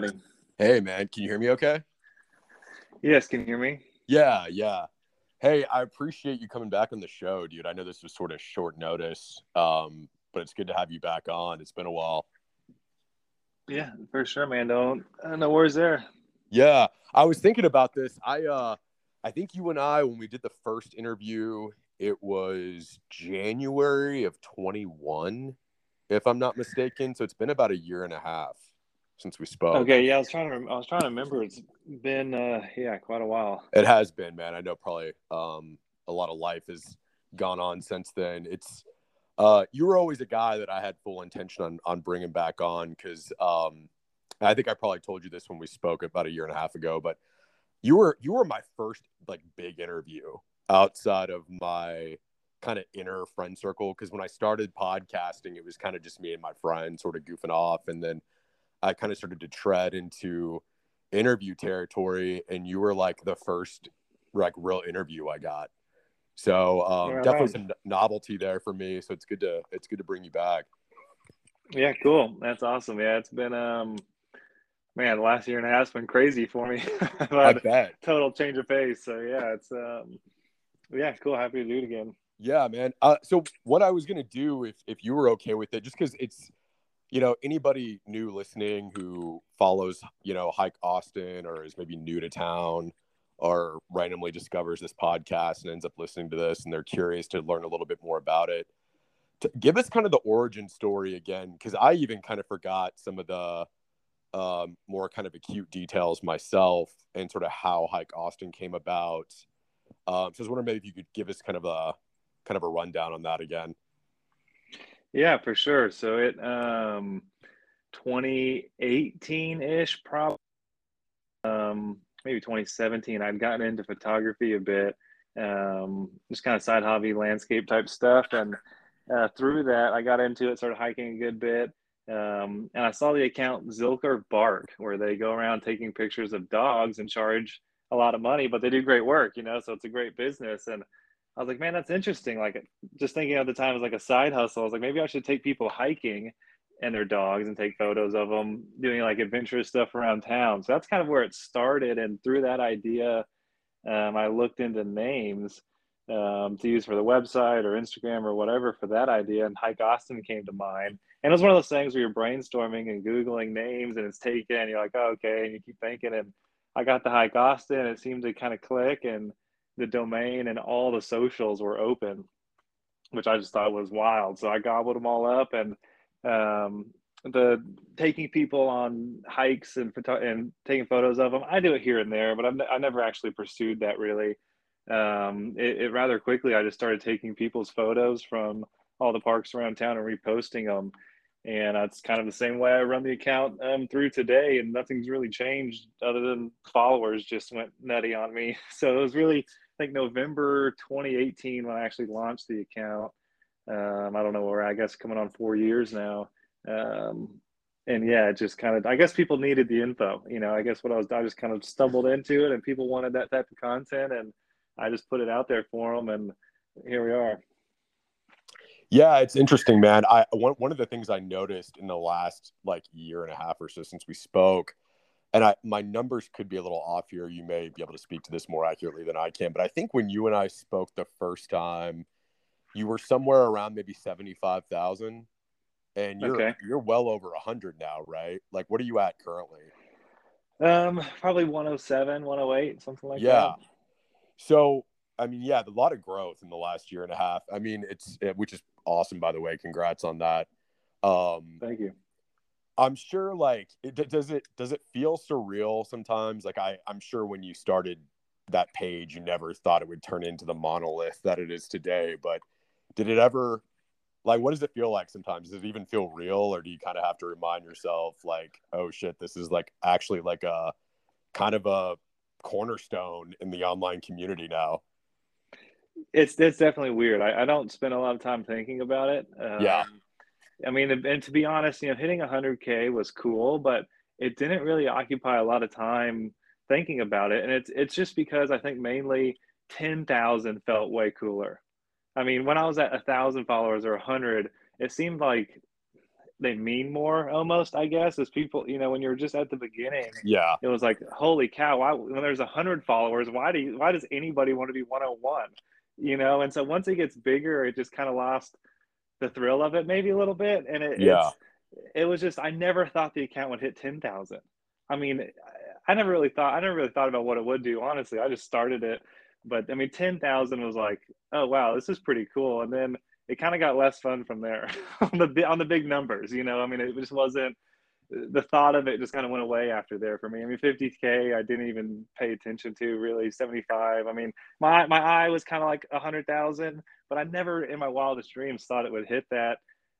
Howdy. Hey, man. Can you hear me okay? Yes, can you hear me? Yeah, yeah. Hey, I appreciate you coming back on the show, dude. I know this was sort of short notice, um, but it's good to have you back on. It's been a while. Yeah, for sure, man. Don't uh, no worries there. Yeah, I was thinking about this. I uh, I think you and I, when we did the first interview, it was January of 21, if I'm not mistaken. So it's been about a year and a half since we spoke. Okay, yeah, I was trying to rem- I was trying to remember. It's been uh, yeah, quite a while. It has been, man. I know probably um, a lot of life has gone on since then. It's uh, you were always a guy that I had full intention on on bringing back on because um, I think I probably told you this when we spoke about a year and a half ago, but you were you were my first like big interview outside of my kind of inner friend circle because when I started podcasting, it was kind of just me and my friends sort of goofing off, and then I kind of started to tread into interview territory, and you were like the first like real interview I got. So um, Right definitely some novelty there for me. So it's good to it's good to bring you back. Yeah, cool. That's awesome. Yeah, it's been um, man, the last year and a half's been crazy for me. I've bet. total change of pace. So yeah, it's um, yeah, cool. Happy to do it again. Yeah, man. Uh, so what I was gonna do, if if you were okay with it, just because it's, you know, anybody new listening who follows, you know, Hike Austin or is maybe new to town, or randomly discovers this podcast and ends up listening to this, and they're curious to learn a little bit more about it. To give us kind of the origin story again, because I even kind of forgot some of the um, more kind of acute details myself, and sort of how Hike Austin came about. Um, so I was wondering maybe if you could give us kind of a kind of a rundown on that again. Yeah, for sure. So it um 2018 ish, probably um maybe 2017. I'd gotten into photography a bit, um, just kind of side hobby, landscape type stuff, and uh, through that, I got into it, started hiking a good bit. Um, and I saw the account Zilker Bark, where they go around taking pictures of dogs and charge a lot of money, but they do great work, you know, so it's a great business. And I was like, man, that's interesting. Like, just thinking at the time as like a side hustle, I was like, maybe I should take people hiking and their dogs and take photos of them doing like adventurous stuff around town. So that's kind of where it started. And through that idea, um, I looked into names um, to use for the website or Instagram or whatever for that idea. And Hike Austin came to mind. And it was one of those things where you're brainstorming and Googling names and it's taken, and you're like, oh, okay. And you keep thinking. And I got the Hike Austin, it seemed to kind of click. And the domain and all the socials were open, which I just thought was wild. So I gobbled them all up and um, the taking people on hikes and and taking photos of them. I do it here and there, but I've, I never actually pursued that really. Um, it, it rather quickly, I just started taking people's photos from all the parks around town and reposting them. And that's kind of the same way I run the account um, through today, and nothing's really changed other than followers just went nutty on me. So it was really, I think, November 2018 when I actually launched the account. Um, I don't know where I guess coming on four years now. Um, and yeah, it just kind of, I guess people needed the info, you know, I guess what I was, I just kind of stumbled into it and people wanted that type of content and I just put it out there for them. And here we are. Yeah, it's interesting, man. I one one of the things I noticed in the last like year and a half or so since we spoke, and I my numbers could be a little off here. You may be able to speak to this more accurately than I can, but I think when you and I spoke the first time, you were somewhere around maybe seventy five thousand, and you're Okay. you're well over a hundred now, right? Like, what are you at currently? Um, probably 107, 108, something like yeah. that. Yeah. So, I mean, yeah, a lot of growth in the last year and a half. I mean, it's it, which is awesome, by the way. Congrats on that. Um, Thank you. I'm sure, like, it, does it does it feel surreal sometimes? Like, I I'm sure when you started that page, you never thought it would turn into the monolith that it is today. But did it ever? Like, what does it feel like sometimes? Does it even feel real, or do you kind of have to remind yourself, like, oh shit, this is like actually like a kind of a cornerstone in the online community now? It's, it's definitely weird. I, I don't spend a lot of time thinking about it. Um, Yeah. I mean, and to be honest, you know, hitting 100K was cool, but it didn't really occupy a lot of time thinking about it. And it's, it's just because I think mainly 10,000 felt way cooler. I mean, when I was at a thousand followers or a hundred, it seemed like they mean more almost, I guess, as people, you know, when you're just at the beginning. Yeah. It was like, holy cow, why, when there's a hundred followers, why do you, why does anybody want to be 101? You know, and so once it gets bigger, it just kind of lost the thrill of it maybe a little bit. And it, yeah. it was just, I never thought the account would hit 10,000. I mean, I never really thought, I never really thought about what it would do. Honestly, I just started it, but I mean, 10,000 was like, oh, wow, this is pretty cool. And then it kind of got less fun from there on the on the big numbers. You know, I mean, it just wasn't the thought of it just kind of went away after there for me. I mean, 50k I didn't even pay attention to really. 75. I mean, my my eye was kind of like a hundred thousand, but I never in my wildest dreams thought it would hit that.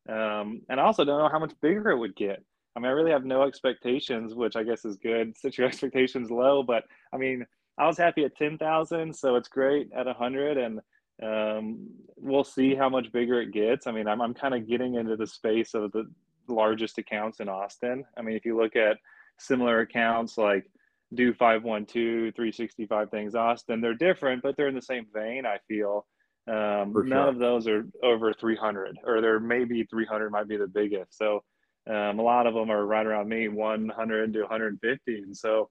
Um, and I also don't know how much bigger it would get. I mean, I really have no expectations, which I guess is good. Set your expectations low, but I mean, I was happy at 10,000, so it's great at 100, and um, we'll see how much bigger it gets. I mean, I'm, I'm kind of getting into the space of the largest accounts in Austin. I mean, if you look at similar accounts like Do512, 365 things Austin, they're different, but they're in the same vein, I feel. Um, For none of those are over 300, or they're maybe 300 might be the biggest. So um, a lot of them are right around me, 100 to 150. And so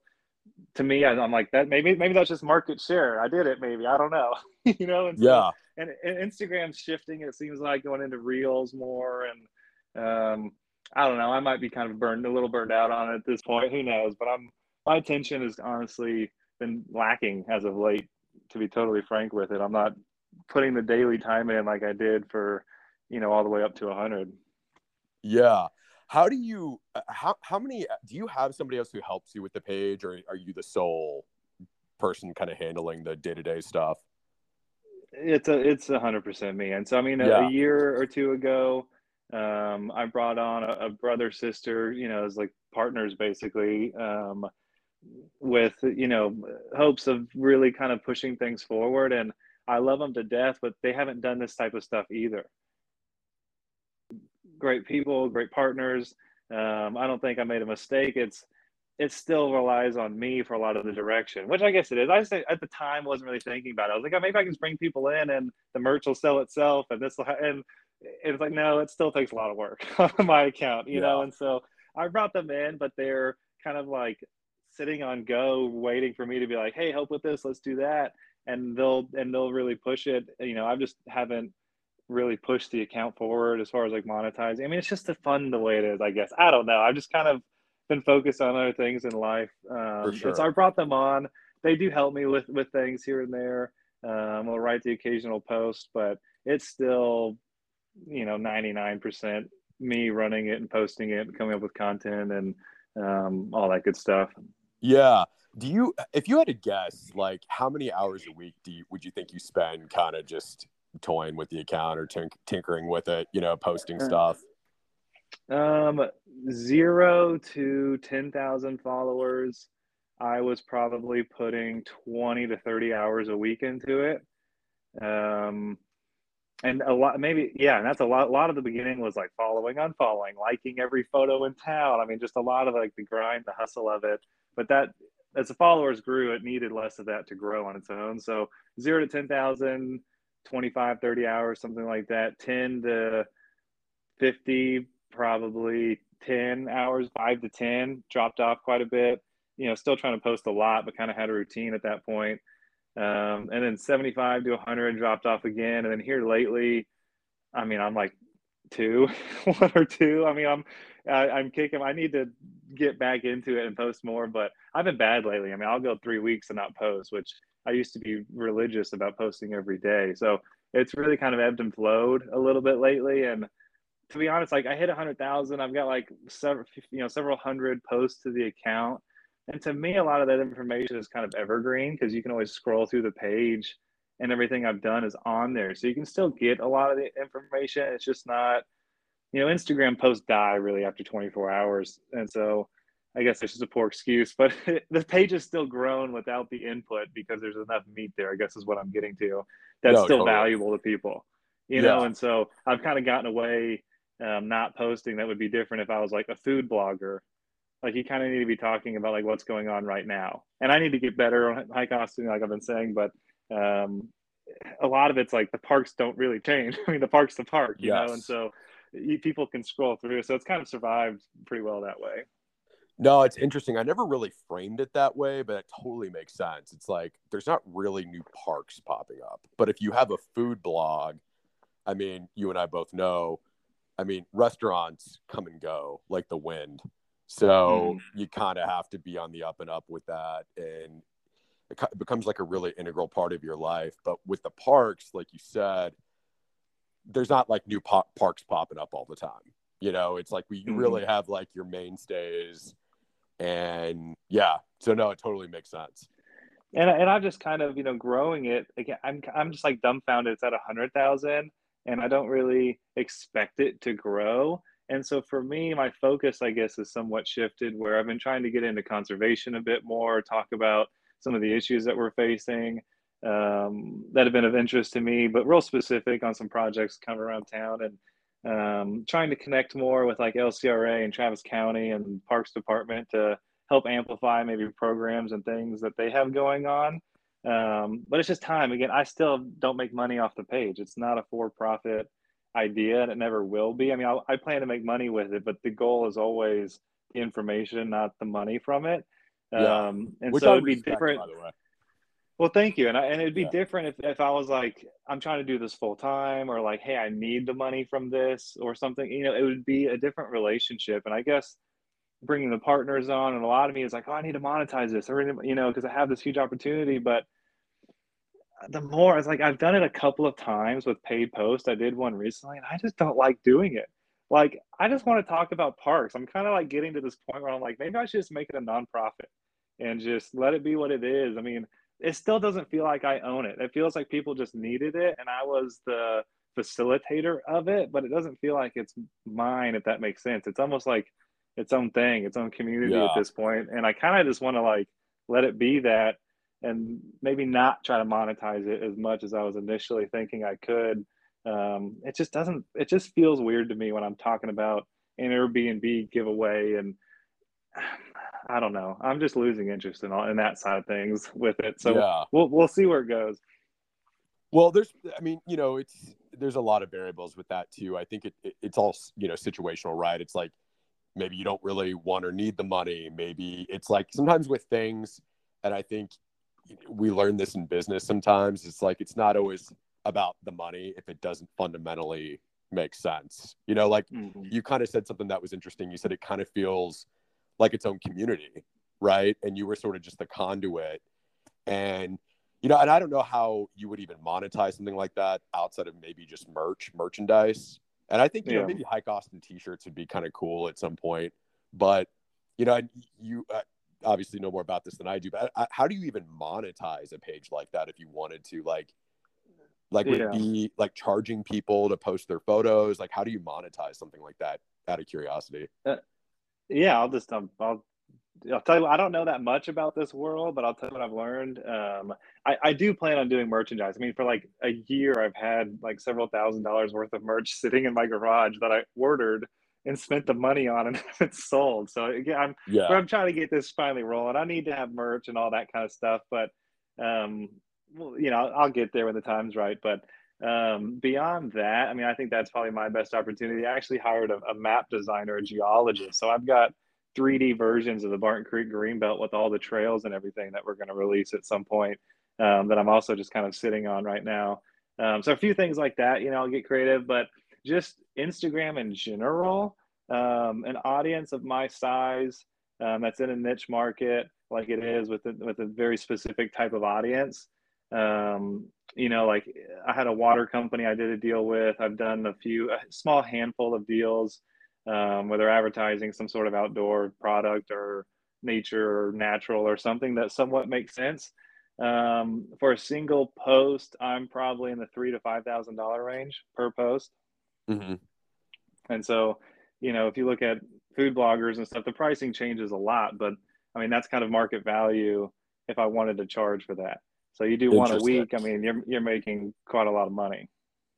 to me, I- I'm like that. Maybe maybe that's just market share. I did it. Maybe I don't know. you know. And so- Yeah. and, and Instagram's shifting. It seems like going into reels more, and um, I don't know. I might be kind of burned a little burned out on it at this point. Who knows? But I'm my attention has honestly been lacking as of late. To be totally frank with it, I'm not putting the daily time in like I did for you know all the way up to a 100. Yeah. How do you uh, how how many do you have somebody else who helps you with the page or are you the sole person kind of handling the day-to-day stuff? It's a it's a hundred percent me. And so I mean, a, Yeah. a year or two ago, um, I brought on a, a brother sister, you know, as like partners basically, um, with you know hopes of really kind of pushing things forward. And I love them to death, but they haven't done this type of stuff either. Great people, great partners. Um, I don't think I made a mistake. It's it still relies on me for a lot of the direction, which I guess it is. I just at the time wasn't really thinking about it. I was like, oh, maybe I can just bring people in and the merch will sell itself, and this will ha-. and it's like no, it still takes a lot of work on my account, you know. And so I brought them in, but they're kind of like sitting on go, waiting for me to be like, hey, help with this, let's do that, and they'll and they'll really push it. You know, I just haven't really pushed the account forward as far as like monetizing. I mean, it's just the fun the way it is, I guess. I don't know. I've just kind of been focused on other things in life. Um, sure. So I brought them on. They do help me with with things here and there. Um, I'll write the occasional post, but it's still, you know, ninety nine percent me running it and posting it, and coming up with content and um, all that good stuff. Yeah. Do you if you had to guess like how many hours a week do you would you think you spend kind of just toying with the account or tink- tinkering with it, you know, posting stuff? Um, zero to 10,000 followers. I was probably putting 20 to 30 hours a week into it. Um, and a lot, maybe, yeah, and that's a lot. A lot of the beginning was like following, unfollowing, liking every photo in town. I mean, just a lot of like the grind, the hustle of it. But that, as the followers grew, it needed less of that to grow on its own. So zero to 10,000, 25, 30 hours, something like that. 10 to 50, probably 10 hours, five to 10, dropped off quite a bit. You know, still trying to post a lot, but kind of had a routine at that point. Um, and then 75 to 100 dropped off again. And then here lately, I mean, I'm like two, one or two. I mean, I'm, I, I'm kicking. I need to get back into it and post more, but I've been bad lately. I mean, I'll go three weeks and not post, which I used to be religious about posting every day. So it's really kind of ebbed and flowed a little bit lately. And to be honest, like I hit hundred thousand. I've got like several, you know, several hundred posts to the account. And to me, a lot of that information is kind of evergreen because you can always scroll through the page and everything I've done is on there. So you can still get a lot of the information. It's just not, you know, Instagram posts die really after 24 hours. And so I guess it's just a poor excuse, but the page is still grown without the input because there's enough meat there, I guess is what I'm getting to. That's No, still totally. valuable to people, you know? And so I've kind of gotten away um, not posting. That would be different if I was like a food blogger. Like you kind of need to be talking about like what's going on right now. And I need to get better on Hike Austin, like I've been saying, but um, a lot of it's like the parks don't really change. I mean, the park's the park, you Yes. know, and so you, people can scroll through. So it's kind of survived pretty well that way. No, it's interesting. I never really framed it that way, but it totally makes sense. It's like there's not really new parks popping up. But if you have a food blog, I mean, you and I both know, I mean, restaurants come and go like the wind. So you kind of have to be on the up and up with that. And it becomes like a really integral part of your life. But with the parks, like you said, there's not like new parks popping up all the time. You know, it's like we Mhm. really have like your mainstays and yeah so no it totally makes sense and and I'm just kind of you know growing it again. I'm I'm just like dumbfounded. It's at a hundred thousand, and I don't really expect it to grow. And so for me, my focus, I guess, is somewhat shifted. Where I've been trying to get into conservation a bit more, talk about some of the issues that we're facing um, that have been of interest to me, but real specific on some projects kind of around town, and um, trying to connect more with like LCRA and Travis County and Parks Department to help amplify maybe programs and things that they have going on. Um, but it's just time. Again, I still don't make money off the page. It's not a for-profit idea, and it never will be. I mean, I, I plan to make money with it, but the goal is always the information, not the money from it. Yeah. Um, and which so it'd be different. by the way Well, thank you. And I, and it'd be Yeah. different if, if I was like, I'm trying to do this full time or like, hey, I need the money from this or something. You know, it would be a different relationship. And I guess bringing the partners on and a lot of me is like, oh, I need to monetize this or, you know, because I have this huge opportunity. But the more it's like, I've done it a couple of times with paid posts. I did one recently and I just don't like doing it. Like, I just want to talk about parks. I'm kind of like getting to this point where I'm like, maybe I should just make it a nonprofit and just let it be what it is. I mean, it still doesn't feel like I own it. It feels like people just needed it and I was the facilitator of it, but it doesn't feel like it's mine, if that makes sense. It's almost like its own thing, its own community Yeah. at this point. And I kind of just want to like let it be that and maybe not try to monetize it as much as I was initially thinking I could. Um, it just doesn't, it just feels weird to me when I'm talking about an Airbnb giveaway and I don't know. I'm just losing interest in all in that side of things with it. So yeah we'll we'll see where it goes. well there's i mean you know it's there's a lot of variables with that too i think it, it it's all you know situational right it's like maybe you don't really want or need the money maybe it's like sometimes with things and i think we learn this in business sometimes it's like it's not always about the money if it doesn't fundamentally make sense. You know like you kind of said something that was interesting. You said it kind of feels like its own community right? And you were sort of just the conduit. And you know and i don't know how you would even monetize something like that outside of maybe just merch merchandise. And i think you know Yeah. maybe hike austin t-shirts would be kind of cool at some point. But you know you uh, obviously know more about this than i do but uh, how do you even monetize a page like that if you wanted to like like would Yeah. it be like charging people to post their photos like how do you monetize something like that out of curiosity Yeah, I'll just um, I'll I'll tell you I don't know that much about this world, but I'll tell you what I've learned. Um, I, I do plan on doing merchandise. I mean, for like a year, I've had like several thousand dollars worth of merch sitting in my garage that I ordered and spent the money on, and it's sold. So again, I'm yeah I'm trying to get this finally rolling. I need to have merch and all that kind of stuff, but um, well, you know, I'll, I'll get there when the time's right. But um, beyond that, I mean, I think that's probably my best opportunity. I actually hired a, a map designer, a geologist, so I've got 3D versions of the Barton Creek Greenbelt with all the trails and everything that we're going to release at some point. Um, that I'm also just kind of sitting on right now. Um, so a few things like that, you know, I'll get creative, but just Instagram in general, um, an audience of my size um, that's in a niche market like it is with a, with a very specific type of audience. Um, you know, like I had a water company I did a deal with. I've done a few, a small handful of deals um, where they're advertising some sort of outdoor product or nature or natural or something that somewhat makes sense. Um, for a single post, I'm probably in the three to five thousand dollar range per post. hmm And so, you know, if you look at food bloggers and stuff, the pricing changes a lot, but I mean, that's kind of market value if I wanted to charge for that. So you do one a week, I mean, you're, you're making quite a lot of money.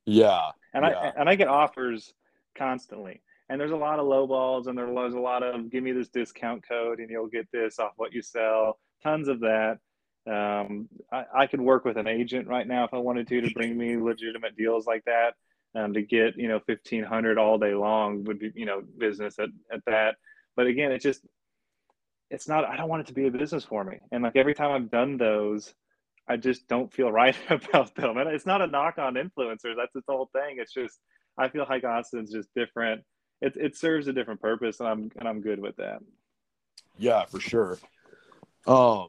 yeah And Yeah. I, and I get offers constantly. And there's a lot of low balls and there's a lot of give me this discount code and you'll get this off what you sell, tons of that. Um, I, I could work with an agent right now if I wanted to to bring me legitimate deals like that. Um, to get you know fifteen hundred all day long would be you know business at, at that. But again, it just it's not. I don't want it to be a business for me. And like every time I've done those, I just don't feel right about them. And it's not a knock on influencers. That's its whole thing. It's just I feel Hike Austin's just different. It it serves a different purpose, and I'm and I'm good with that. Yeah, for sure. Um,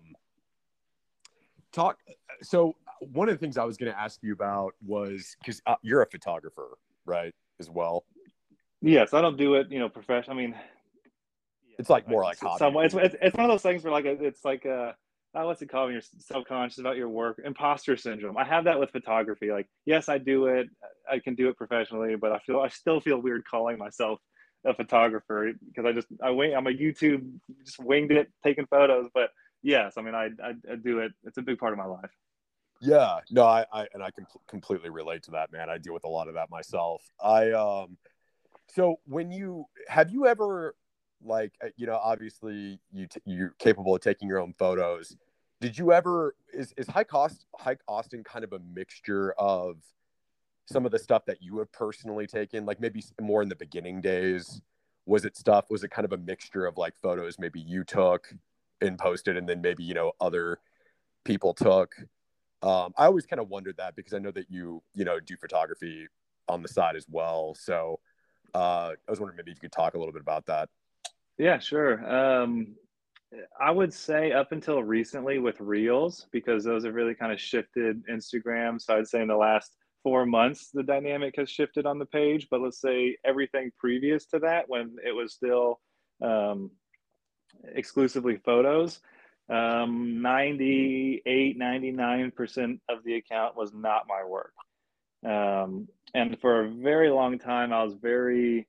talk. So one of the things I was going to ask you about was because uh, you're a photographer, right? As well. Yes, I don't do it, you know, professional. I mean, it's like more like hobby. Some, it's, it's, it's one of those things where like it's like a uh, what's it called when you're self-conscious about your work imposter syndrome i have that with photography like yes i do it i can do it professionally but i feel i still feel weird calling myself a photographer because i just i wait i'm a youtube just winged it taking photos but yes i mean I, I, I do it it's a big part of my life yeah no i, I and i can completely relate to that man. I deal with a lot of that myself. I um so when you have you ever like uh, you know obviously you t- you're capable of taking your own photos. Did you ever is is hike cost hike austin kind of a mixture of some of the stuff that you have personally taken like maybe more in the beginning days? Was it stuff was it kind of a mixture of like photos maybe you took and posted and then maybe you know other people took um, i always kind of wondered that because i know that you you know do photography on the side as well so uh, i was wondering maybe you could talk a little bit about that yeah, sure. Um, I would say up until recently with Reels, because those have really kind of shifted Instagram. So I'd say in the last four months, the dynamic has shifted on the page. But let's say everything previous to that, when it was still um, exclusively photos, um, 98, 99% of the account was not my work. Um, and for a very long time, I was very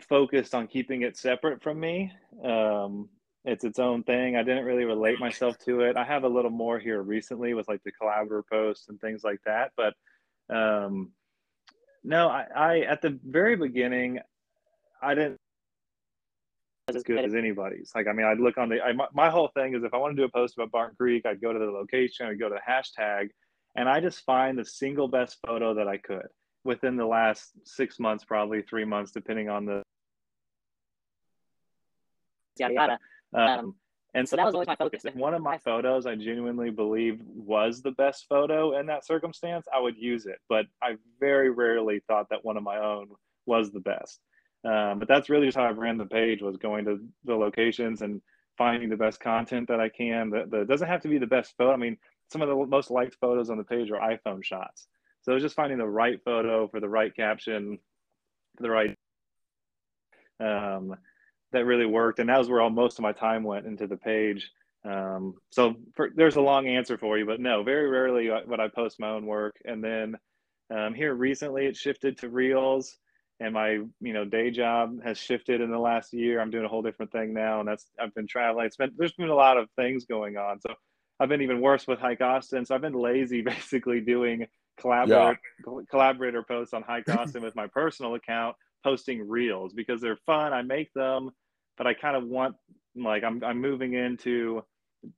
focused on keeping it separate from me. Um, it's its own thing. I didn't really relate myself to it. I have a little more here recently with like the collaborator posts and things like that. But um, no, I, I at the very beginning, I didn't as good as anybody's. Like, I mean, I'd look on the, I, my, my, whole thing is if I want to do a post about Barton Creek, I'd go to the location, I'd go to the hashtag, and I just find the single best photo that I could within the last six months, probably three months, depending on the yada yada. Um, and so that was always my focus. If one of my photos I genuinely believed was the best photo in that circumstance, I would use it. But I very rarely thought that one of my own was the best. Um, but that's really just how I ran the page was going to the locations and finding the best content that I can. That, doesn't have to be the best photo. I mean, some of the most liked photos on the page are iPhone shots. So it's just finding the right photo for the right caption, for the right um, that really worked, and that was where all most of my time went into the page. Um, so for, there's a long answer for you, but no, very rarely would I post my own work. And then um, here recently, it shifted to reels, and my you know day job has shifted in the last year. I'm doing a whole different thing now, and that's I've been traveling. It's been there's been a lot of things going on, so I've been even worse with Hike Austin. So I've been lazy, basically doing collaborator yeah. collaborator posts on Hike Austin with my personal account, posting reels because they're fun. I make them, but I kind of want like I'm I'm moving into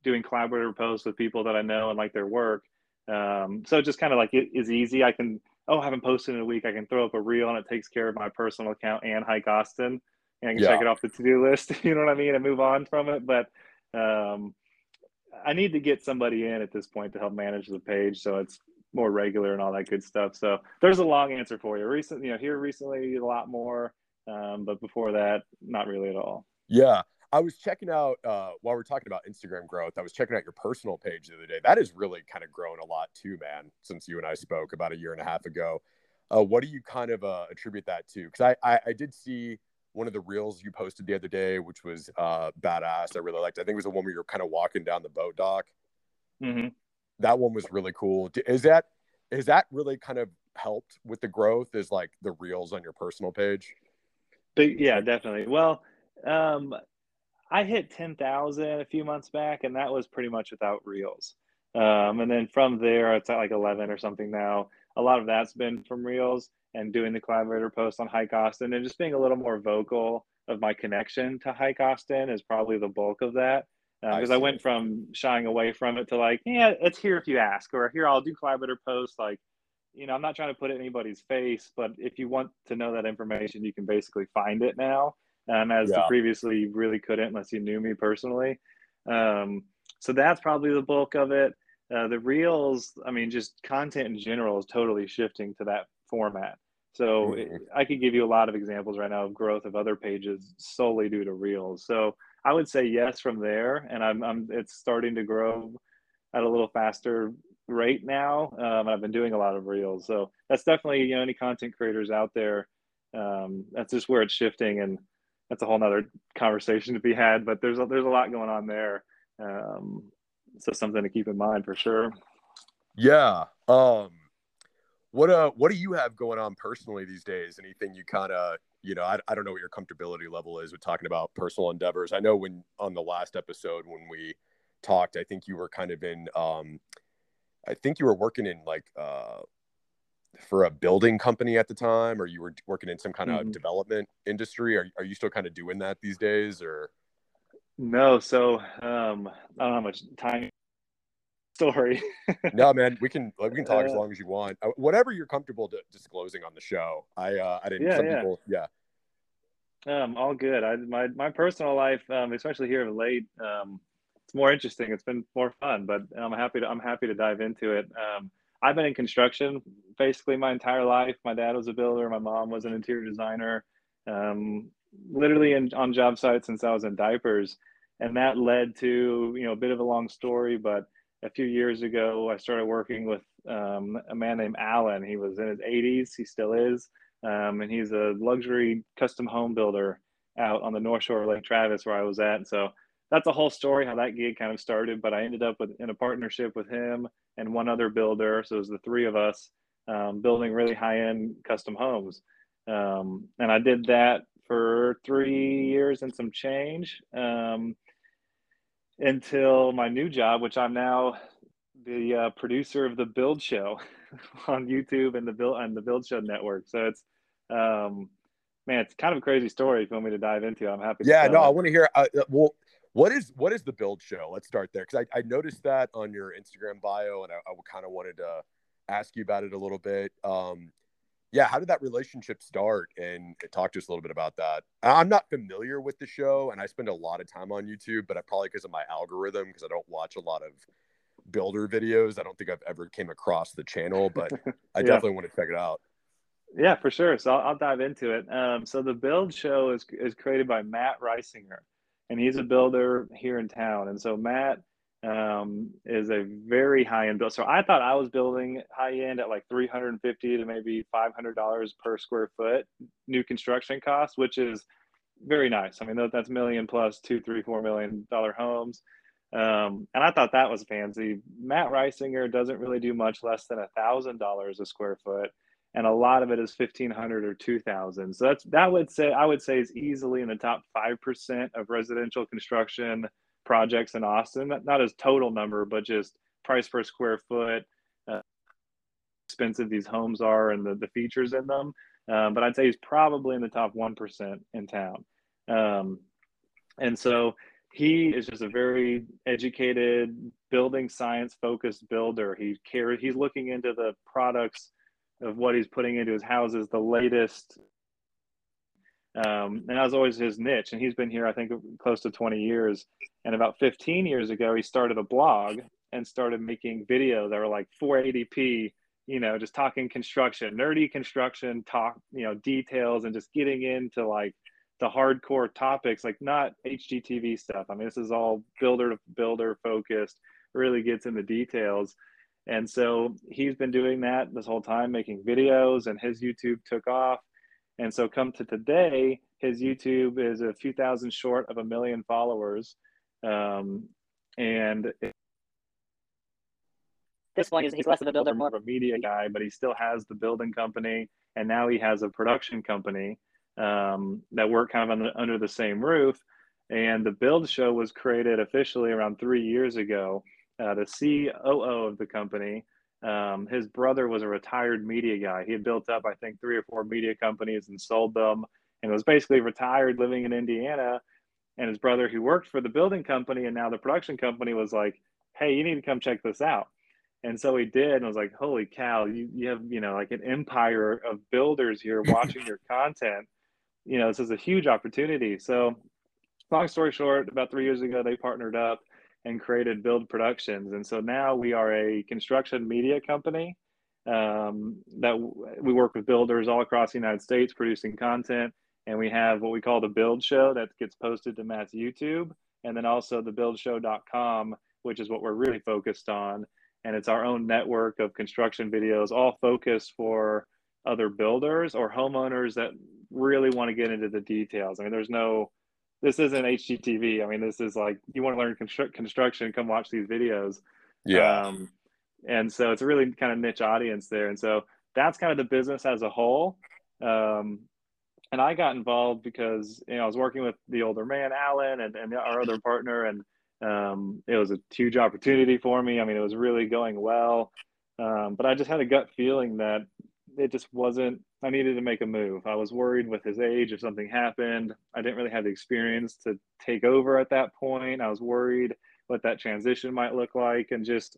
doing collaborator posts with people that I know and like their work. Um, so just kind of like it is easy. I can oh I haven't posted in a week. I can throw up a reel and it takes care of my personal account and Hike Austin, and I can yeah. check it off the to do list. you know what I mean, and move on from it. But um, I need to get somebody in at this point to help manage the page, so it's more regular and all that good stuff. So there's a long answer for you. Recently, you know, here recently a lot more, um, but before that, not really at all. Yeah. I was checking out uh, while we're talking about Instagram growth. I was checking out your personal page the other day. That has really kind of grown a lot too, man. Since you and I spoke about a year and a half ago, uh, what do you kind of uh, attribute that to? Because I, I, I did see one of the reels you posted the other day, which was uh, badass. I really liked. I think it was the one where you're kind of walking down the boat dock. Mm-hmm that one was really cool. Is that is that really kind of helped with the growth? Is like the reels on your personal page? But yeah, definitely. Well, um, I hit ten thousand a few months back, and that was pretty much without reels. Um, and then from there, it's at like eleven or something now. A lot of that's been from reels and doing the collaborator post on Hike Austin and just being a little more vocal of my connection to Hike Austin is probably the bulk of that. because I I, went from shying away from it to like, yeah, it's here if you ask, or here I'll do collaborator posts. Like, you know, I'm not trying to put it in anybody's face, but if you want to know that information, you can basically find it now. Um, as Yeah. previously you really couldn't unless you knew me personally. Um, so that's probably the bulk of it. Uh, the reels, I mean, just content in general is totally shifting to that format. So it, Mhm. I could give you a lot of examples right now of growth of other pages solely due to reels. So I would say yes from there, and I'm, I'm it's starting to grow at a little faster rate now. Um, I've been doing a lot of reels, so that's definitely you know any content creators out there. Um, that's just where it's shifting, and that's a whole nother conversation to be had. But there's a, there's a lot going on there, um, so something to keep in mind for sure. Yeah. Um what uh what do you have going on personally these days? Anything you kind of, you know, I, I don't know what your comfortability level is with talking about personal endeavors. I know when on the last episode when we talked, I think you were kind of in um I think you were working in like uh for a building company at the time or you were working in some kind of Mhm. development industry. Are are you still kind of doing that these days or No, so um, I don't know how much time story. no man we can we can talk as Uh, long as you want uh, whatever you're comfortable d- disclosing on the show i uh i didn't Yeah, some yeah. people yeah Um, all good. I my my personal life, um, especially here of late, um, it's more interesting. It's been more fun, but I'm happy to I'm happy to dive into it. Um, I've been in construction basically my entire life. My dad was a builder. My mom was an interior designer. Um, literally in, on job sites since I was in diapers, and that led to you know a bit of a long story. But a few years ago, I started working with um, a man named Alan. He was in his 80s. He still is um, and he's a luxury custom home builder out on the North Shore of Lake Travis, where I was at. So that's a whole story how that gig kind of started. But I ended up with in a partnership with him and one other builder. So it was the three of us um, building really high end custom homes. Um, and I did that for three years and some change um, until my new job, which I'm now the uh, producer of the Build Show on YouTube and the Build and the Build Show network. So it's um, man, it's kind of a crazy story. If you want me to dive into, it, I'm happy. To Yeah no tell i want to hear uh, uh, well what is what is the build show? Let's start there because I, I noticed that on your instagram bio and i, I kind of wanted to ask you about it a little bit. Um yeah how did that relationship start? And talk to us a little bit about that. I'm not familiar with the show and i spend a lot of time on youtube but i probably because of my algorithm because i don't watch a lot of builder videos. I don't think i've ever came across the channel but i Yeah. definitely want to check it out. Yeah, for sure. So I'll, I'll dive into it. Um, so the Build Show is is created by Matt Risinger, and he's a builder here in town. And so Matt um, is a very high end builder. So I thought I was building high end at like three hundred and fifty to maybe five hundred dollars per square foot new construction cost, which is very nice. I mean, that- that's million plus two, three, four million dollar homes. Um, and I thought that was fancy. Matt Risinger doesn't really do much less than a thousand dollars a square foot and a lot of it is 1500 or 2000 so that's that would say i would say is easily in the top 5% of residential construction projects in austin. Not, as total number but just price per square foot uh, expensive these homes are and the, the features in them. Um, but i'd say he's probably in the top 1% in town. Um, and so he is just a very educated building science focused builder. He care he's looking into the products of what he's putting into his houses, the latest. Um, and that was always his niche. And he's been here, I think, close to 20 years. And about 15 years ago, he started a blog and started making videos that were like 480p, you know, just talking construction, nerdy construction talk, you know, details and just getting into like the hardcore topics, like not HGTV stuff. I mean, this is all builder to builder focused, really gets in the details. And so he's been doing that this whole time, making videos, and his YouTube took off. And so, come to today, his YouTube is a few thousand short of a million followers. Um, and at this point, he's, he's less of a builder, more of a media guy, but he still has the building company. And now he has a production company um, that work kind of under, under the same roof. And the Build Show was created officially around three years ago uh, the COO of the company. Um, his brother was a retired media guy. He had built up, I think, three or four media companies and sold them, and was basically retired, living in Indiana. and his brother who worked for the building company and now the production company was like, "Hey, you need to come check this out." And so he did, and I was like, "Holy cow! You you have you know like an empire of builders here watching your content. You know, this is a huge opportunity." So, long story short, about three years ago, they partnered up and created Build Productions, and so now we are a construction media company um, that we work with builders all across the United States producing content. And we have what we call the build show that gets posted to matt's youtube and then also the buildshow.com which is what we're really focused on. And it's our own network of construction videos all focused for other builders or homeowners that really want to get into the details. I mean there's no this isn't hgtv i mean this is like you want to learn constru- construction come watch these videos Yeah. um, and so it's a really kind of niche audience there and so that's kind of the business as a whole um, and I got involved because you know I was working with the older man Alan and, and our other partner, and um, it was a huge opportunity for me. I mean, it was really going well, um, but I just had a gut feeling that it just wasn't. I needed to make a move. I was worried with his age if something happened. I didn't really have the experience to take over at that point. I was worried what that transition might look like, and just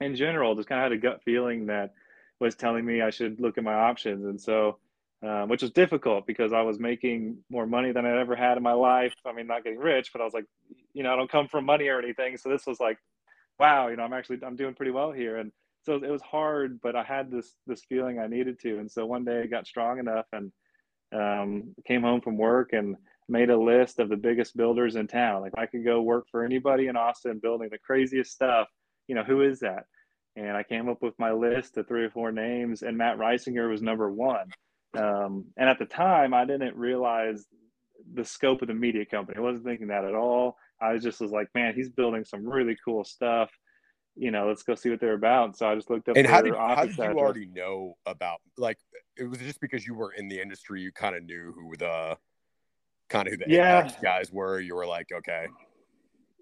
in general, just kind of had a gut feeling that was telling me I should look at my options, and so um, which was difficult because I was making more money than I'd ever had in my life. I mean, not getting rich, but I was like, you know, I don't come from money or anything. So this was like, wow, you know, I'm actually I'm doing pretty well here. And so it was hard, but I had this this feeling I needed to. And so one day I got strong enough and um, came home from work and made a list of the biggest builders in town. Like I could go work for anybody in Austin building the craziest stuff. You know, who is that? And I came up with my list of three or four names, and Matt Risinger was number one. Um, and at the time, I didn't realize the scope of the media company. I wasn't thinking that at all. I just was like, man, he's building some really cool stuff. You know, let's go see what they're about. So I just looked up. And how their did how did you address. already know about like it was just because you were in the industry you kind of knew who the kind of who the Yeah. Guys were. You were like, okay,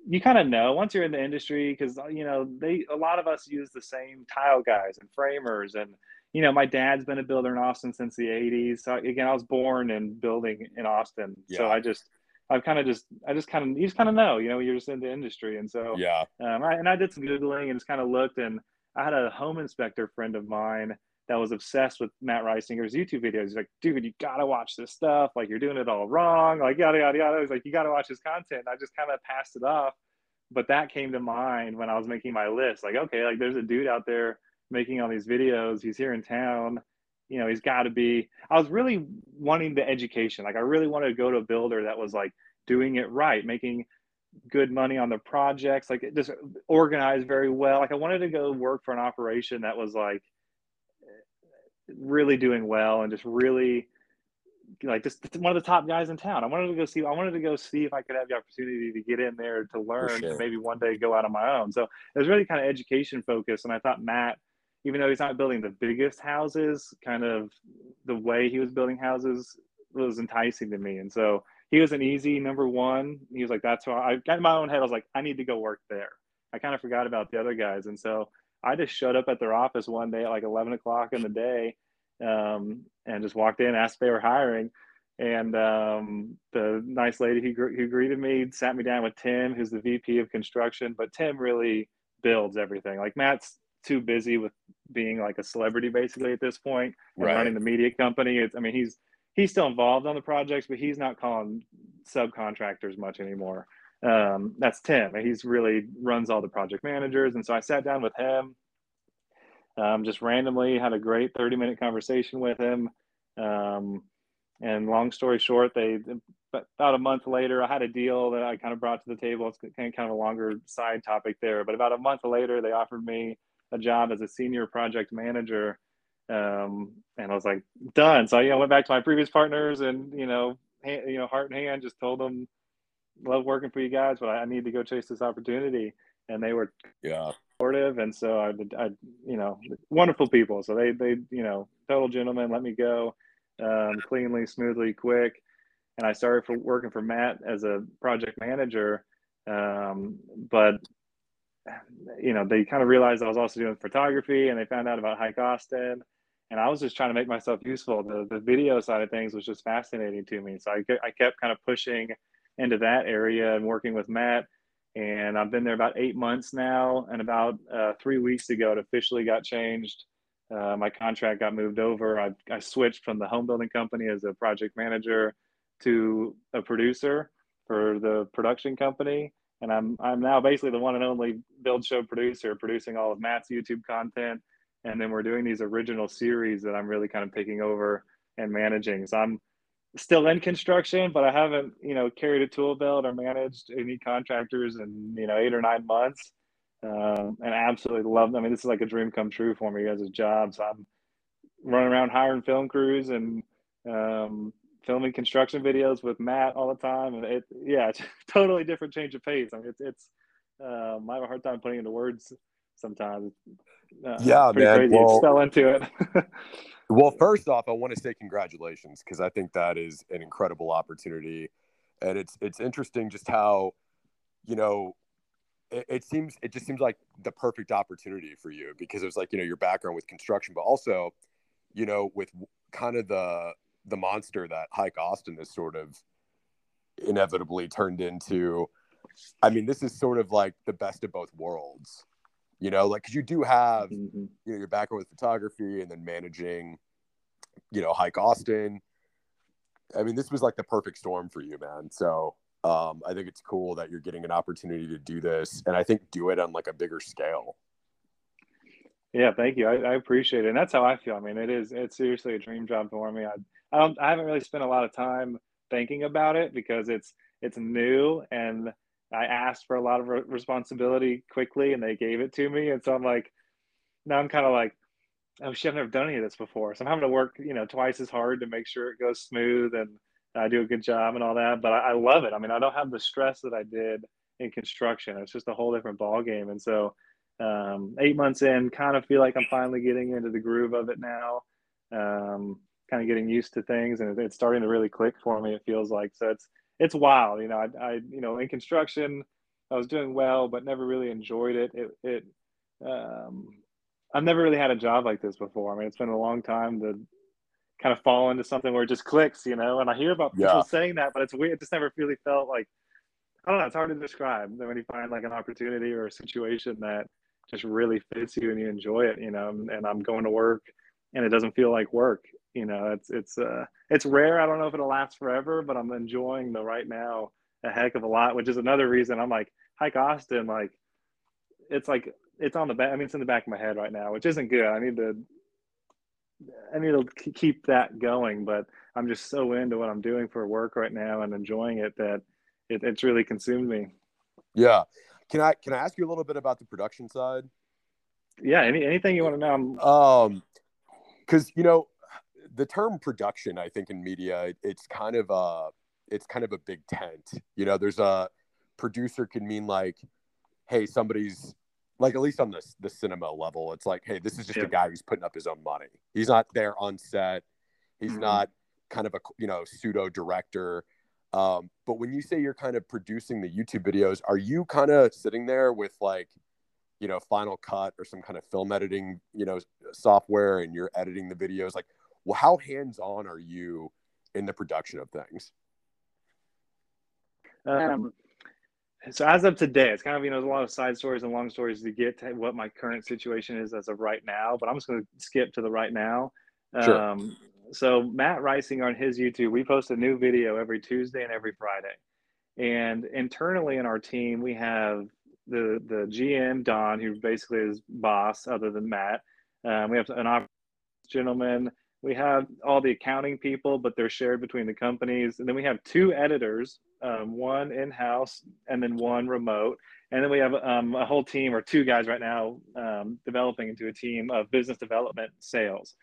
you kind of know once you're in the industry because uh, you know they a lot of us use the same tile guys and framers and you know my dad's been a builder in austin since the 80s so again i was born and building in austin so i just i've kind of just i just kind of you just kind of know you know you're just in the industry. And so yeah, um, I, and i did some googling and just kind of looked and i had a home inspector friend of mine that was obsessed with matt risinger's youtube videos. He's like dude you gotta watch this stuff. Like you're doing it all wrong. Like yada yada yada. He's like you gotta watch his content. And i just kind of passed it off. But that came to mind when i was making my list. Like okay like there's a dude out there making all these videos. He's here in town you know he's got to be i was really wanting the education like i really wanted to go to a builder that was like doing it right making good money on the projects like it just organized very well like i wanted to go work for an operation that was like really doing well and just really like just one of the top guys in town. I wanted to go see. I wanted to go see if I could have the opportunity to get in there to learn sure. and maybe one day go out on my own. So it was really kind of education focused. And I thought Matt, even though he's not building the biggest houses, kind of the way he was building houses was enticing to me. And so he was an easy number one. He was like, that's why I got in my own head. I was like, I need to go work there. I kind of forgot about the other guys. And so I just showed up at their office one day at like 11 o'clock in the day um, and just walked in, asked if they were hiring. And um, the nice lady who, who greeted me sat me down with Tim, who's the VP of construction. But Tim really builds everything. Like Matt's too busy with being like a celebrity basically at this point and Right. running the media company. It's, I mean, he's he's still involved on the projects, but he's not calling subcontractors much anymore. Um, that's Tim. He's really runs all the project managers. And so I sat down with him, um, just randomly had a great 30 minute conversation with him. Um, and long story short, they about a month later, I had a deal that I kind of brought to the table. It's kind of, kind of a longer side topic there, but about a month later, they offered me a job as a senior project manager. Um, and I was like, done. So I you know, went back to my previous partners and, you know, hand, you know, heart and hand, just told them, love working for you guys, but I, I need to go chase this opportunity. And they were yeah, supportive. And so I, I, you know, wonderful people. So they, they, you know, total gentlemen, let me go um, cleanly, smoothly, quick. And I started for working for Matt as a project manager. Um, but you know, they kind of realized I was also doing photography and they found out about Hike Austin. And I was just trying to make myself useful. The, the video side of things was just fascinating to me. So I, I kept kind of pushing into that area and working with Matt. And I've been there about eight months now. And about uh, three weeks ago, it officially got changed. Uh, my contract got moved over. I, I switched from the home building company as a project manager to a producer for the production company. And I'm, I'm now basically the one and only build show producer, producing all of Matt's YouTube content. And then we're doing these original series that I'm really kind of taking over and managing. So I'm still in construction, but I haven't, you know, carried a tool belt or managed any contractors in, you know, eight or nine months. Um, and I absolutely love them. I mean, this is like a dream come true for me as a job. So I'm running around hiring film crews and um, filming construction videos with Matt all the time. And it, yeah, it's totally different change of pace. I mean, it's, it's, um, I have a hard time putting into words sometimes. Uh, yeah, man. Crazy. Well, fell into it. Well, first off, I want to say congratulations because I think that is an incredible opportunity, and it's it's interesting just how, you know, it, it, seems it just seems like the perfect opportunity for you because it's like you know your background with construction, but also, you know, with kind of the the monster that Hike Austin has sort of inevitably turned into. I mean, this is sort of like the best of both worlds you know like because you do have mm-hmm. you know your background with photography and then managing you know hike austin i mean this was like the perfect storm for you man so um, i think it's cool that you're getting an opportunity to do this and i think do it on like a bigger scale yeah thank you I, I appreciate it and that's how i feel i mean it is it's seriously a dream job for me i i don't i haven't really spent a lot of time thinking about it because it's it's new and I asked for a lot of re- responsibility quickly and they gave it to me. And so I'm like, now I'm kind of like, oh shit, I've never done any of this before. So I'm having to work, you know, twice as hard to make sure it goes smooth and I do a good job and all that. But I, I love it. I mean, I don't have the stress that I did in construction. It's just a whole different ball game. And so um, eight months in, kind of feel like I'm finally getting into the groove of it now. Um, kind of getting used to things and it's starting to really click for me. It feels like so. It's it's wild. You know, I, I, you know, in construction, I was doing well, but never really enjoyed it. It, it, um, I've never really had a job like this before. I mean, it's been a long time to kind of fall into something where it just clicks, you know. And I hear about people saying that, but it's weird. It just never really felt like I don't know. It's hard to describe. When you find like an opportunity or a situation that just really fits you and you enjoy it, you know. And I'm going to work, and it doesn't feel like work you know, it's it's uh it's rare. I don't know if it'll last forever, but I'm enjoying the right now a heck of a lot, which is another reason I'm like hike Austin. Like, it's like it's on the back. I mean, it's in the back of my head right now, which isn't good. I need to I need to keep that going, but I'm just so into what I'm doing for work right now and enjoying it that it, it's really consumed me. Yeah. Can I can I ask you a little bit about the production side? Yeah. Any anything you want to know? Um, because you know the term production, I think in media, it's kind of a it's kind of a big tent. You know, there's a producer can mean like, hey, somebody's like at least on the the cinema level, it's like, hey, this is just yeah. a guy who's putting up his own money. He's not there on set. He's mm-hmm. not kind of a you know pseudo director. Um, but when you say you're kind of producing the YouTube videos, are you kind of sitting there with like, you know, Final Cut or some kind of film editing, you know, software, and you're editing the videos? Like, well, how hands on are you in the production of things? Um, so as of today, it's kind of you know there's a lot of side stories and long stories to get to what my current situation is as of right now. But I'm just going to skip to the right now. Sure. Um, so Matt Risinger on his YouTube, we post a new video every Tuesday and every Friday. And internally in our team, we have the the GM Don, who basically is boss, other than Matt. Um, we have an office gentleman we have all the accounting people, but they're shared between the companies. And then we have two editors, um, one in house and then one remote. And then we have um, a whole team, or two guys right now, um, developing into a team of business development sales.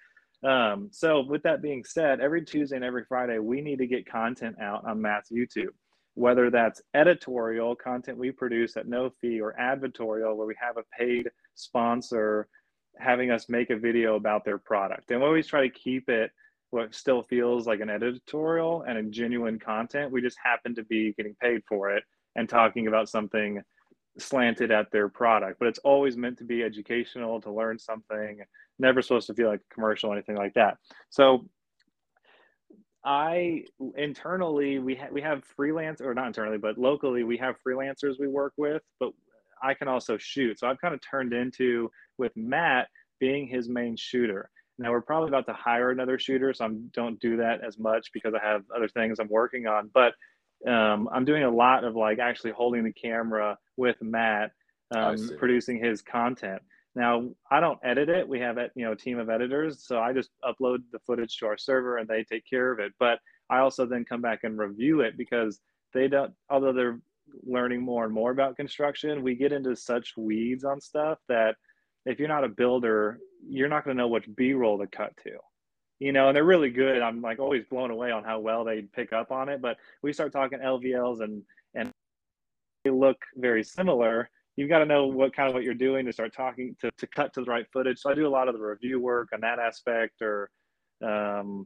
Um, so, with that being said, every Tuesday and every Friday, we need to get content out on Matt's YouTube, whether that's editorial content we produce at no fee or advertorial, where we have a paid sponsor having us make a video about their product. And we always try to keep it what still feels like an editorial and a genuine content. We just happen to be getting paid for it and talking about something slanted at their product. But it's always meant to be educational, to learn something, never supposed to feel like a commercial or anything like that. So I internally we ha- we have freelance or not internally, but locally we have freelancers we work with, but I can also shoot. So I've kind of turned into with Matt being his main shooter. Now we're probably about to hire another shooter, so I don't do that as much because I have other things I'm working on. But um, I'm doing a lot of like actually holding the camera with Matt, um, producing his content. Now I don't edit it. We have a you know a team of editors, so I just upload the footage to our server and they take care of it. But I also then come back and review it because they don't. Although they're learning more and more about construction, we get into such weeds on stuff that if you're not a builder, you're not going to know which B-roll to cut to. You know, and they're really good. I'm like always blown away on how well they pick up on it. But we start talking LVLs and and they look very similar you've got to know what kind of what you're doing to start talking to, to cut to the right footage. So I do a lot of the review work on that aspect or, um,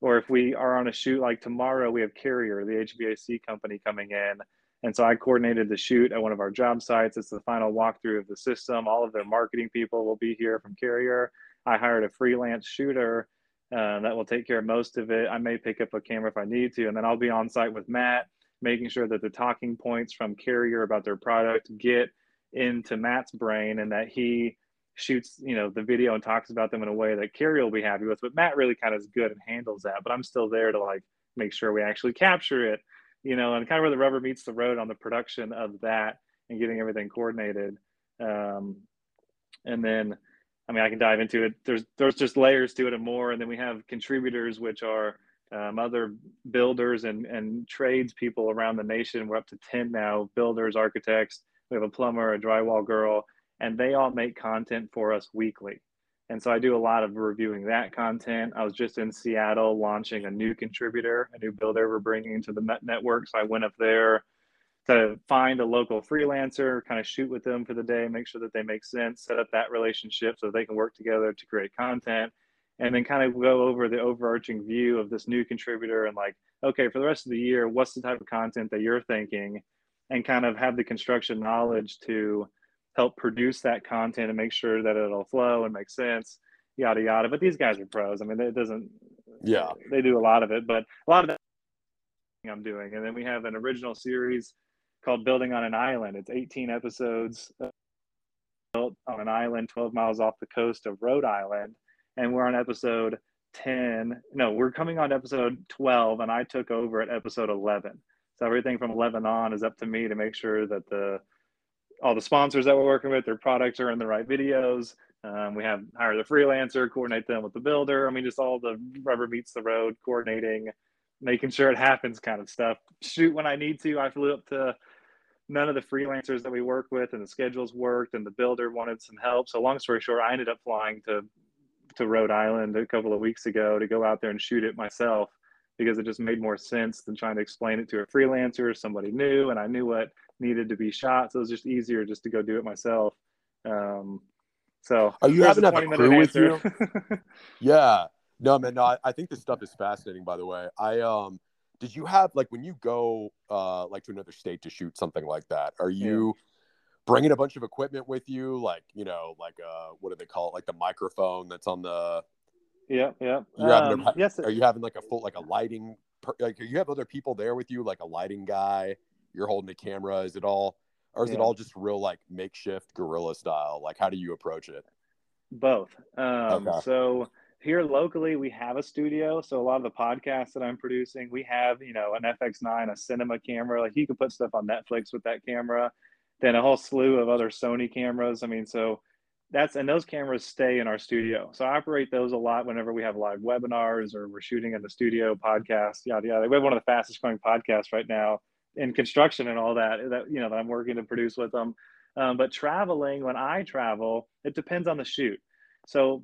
or if we are on a shoot like tomorrow, we have Carrier, the HVAC company coming in. And so I coordinated the shoot at one of our job sites. It's the final walkthrough of the system. All of their marketing people will be here from Carrier. I hired a freelance shooter uh, that will take care of most of it. I may pick up a camera if I need to, and then I'll be on site with Matt, making sure that the talking points from Carrier about their product get into Matt's brain and that he shoots, you know, the video and talks about them in a way that Carrier will be happy with. But Matt really kind of is good and handles that. But I'm still there to like make sure we actually capture it, you know, and kind of where the rubber meets the road on the production of that and getting everything coordinated. Um, and then, I mean, I can dive into it. There's there's just layers to it and more. And then we have contributors, which are um, other builders and and trades people around the nation. We're up to ten now: builders, architects, we have a plumber, a drywall girl, and they all make content for us weekly. And so I do a lot of reviewing that content. I was just in Seattle launching a new contributor, a new builder we're bringing into the network. So I went up there to find a local freelancer, kind of shoot with them for the day, make sure that they make sense, set up that relationship so they can work together to create content, and then kind of go over the overarching view of this new contributor and like, okay, for the rest of the year, what's the type of content that you're thinking? and kind of have the construction knowledge to help produce that content and make sure that it'll flow and make sense yada yada. But these guys are pros. I mean it doesn't yeah. they do a lot of it but a lot of that i'm doing. And then we have an original series called building on an island it's 18 episodes built on an island 12 miles off the coast of rhode island and we're on episode 10 no we're coming on episode 12 and i took over at episode 11 so everything from 11 on is up to me to make sure that the all the sponsors that we're working with, their products are in the right videos. Um, we have hire the freelancer, coordinate them with the builder. I mean, just all the rubber meets the road, coordinating, making sure it happens, kind of stuff. Shoot when I need to. I flew up to none of the freelancers that we work with, and the schedules worked, and the builder wanted some help. So long story short, I ended up flying to to Rhode Island a couple of weeks ago to go out there and shoot it myself because it just made more sense than trying to explain it to a freelancer or somebody new. And I knew what needed to be shot. So it was just easier just to go do it myself. Um, so are you having a crew with you? yeah. No, man, no, I, I think this stuff is fascinating, by the way. I, um, did you have like when you go uh like to another state to shoot something like that are you yeah. bringing a bunch of equipment with you like you know like uh what do they call it like the microphone that's on the yeah, yeah. You're having a, um, yes. Are you having like a full like a lighting? per, Like, you have other people there with you, like a lighting guy? You're holding a camera. Is it all, or is yeah. it all just real like makeshift guerrilla style? Like, how do you approach it? Both. Um, okay. So here locally, we have a studio. So a lot of the podcasts that I'm producing, we have you know an FX9, a cinema camera. Like you can put stuff on Netflix with that camera. Then a whole slew of other Sony cameras. I mean, so that's and those cameras stay in our studio. So I operate those a lot whenever we have live webinars or we're shooting in the studio, podcast, yada yada. We have one of the fastest growing podcasts right now in construction and all that that you know that I'm working to produce with them. Um, but traveling, when I travel, it depends on the shoot. So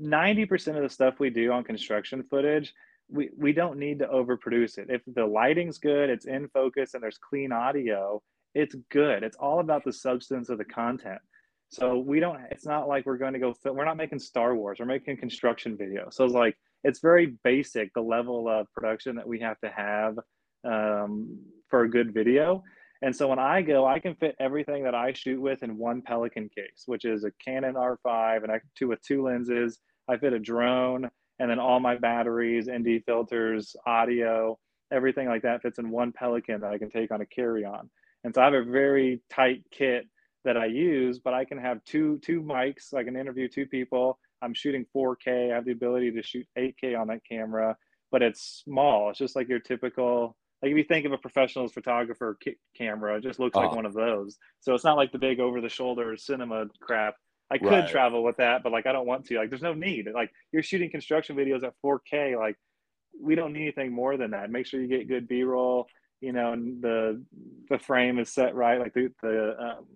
90% of the stuff we do on construction footage, we, we don't need to overproduce it. If the lighting's good, it's in focus, and there's clean audio, it's good. It's all about the substance of the content. So we don't. It's not like we're going to go. We're not making Star Wars. We're making construction video. So it's like it's very basic the level of production that we have to have um, for a good video. And so when I go, I can fit everything that I shoot with in one Pelican case, which is a Canon R5 and I two with two lenses. I fit a drone and then all my batteries, ND filters, audio, everything like that fits in one Pelican that I can take on a carry on. And so I have a very tight kit that I use, but I can have two two mics. I can interview two people. I'm shooting 4K. I have the ability to shoot 8K on that camera, but it's small. It's just like your typical like if you think of a professional photographer camera, it just looks like uh-huh. one of those. So it's not like the big over the shoulder cinema crap. I could right. travel with that, but like I don't want to. Like there's no need. Like you're shooting construction videos at 4K. Like we don't need anything more than that. Make sure you get good B-roll. You know, and the the frame is set right. Like the the um,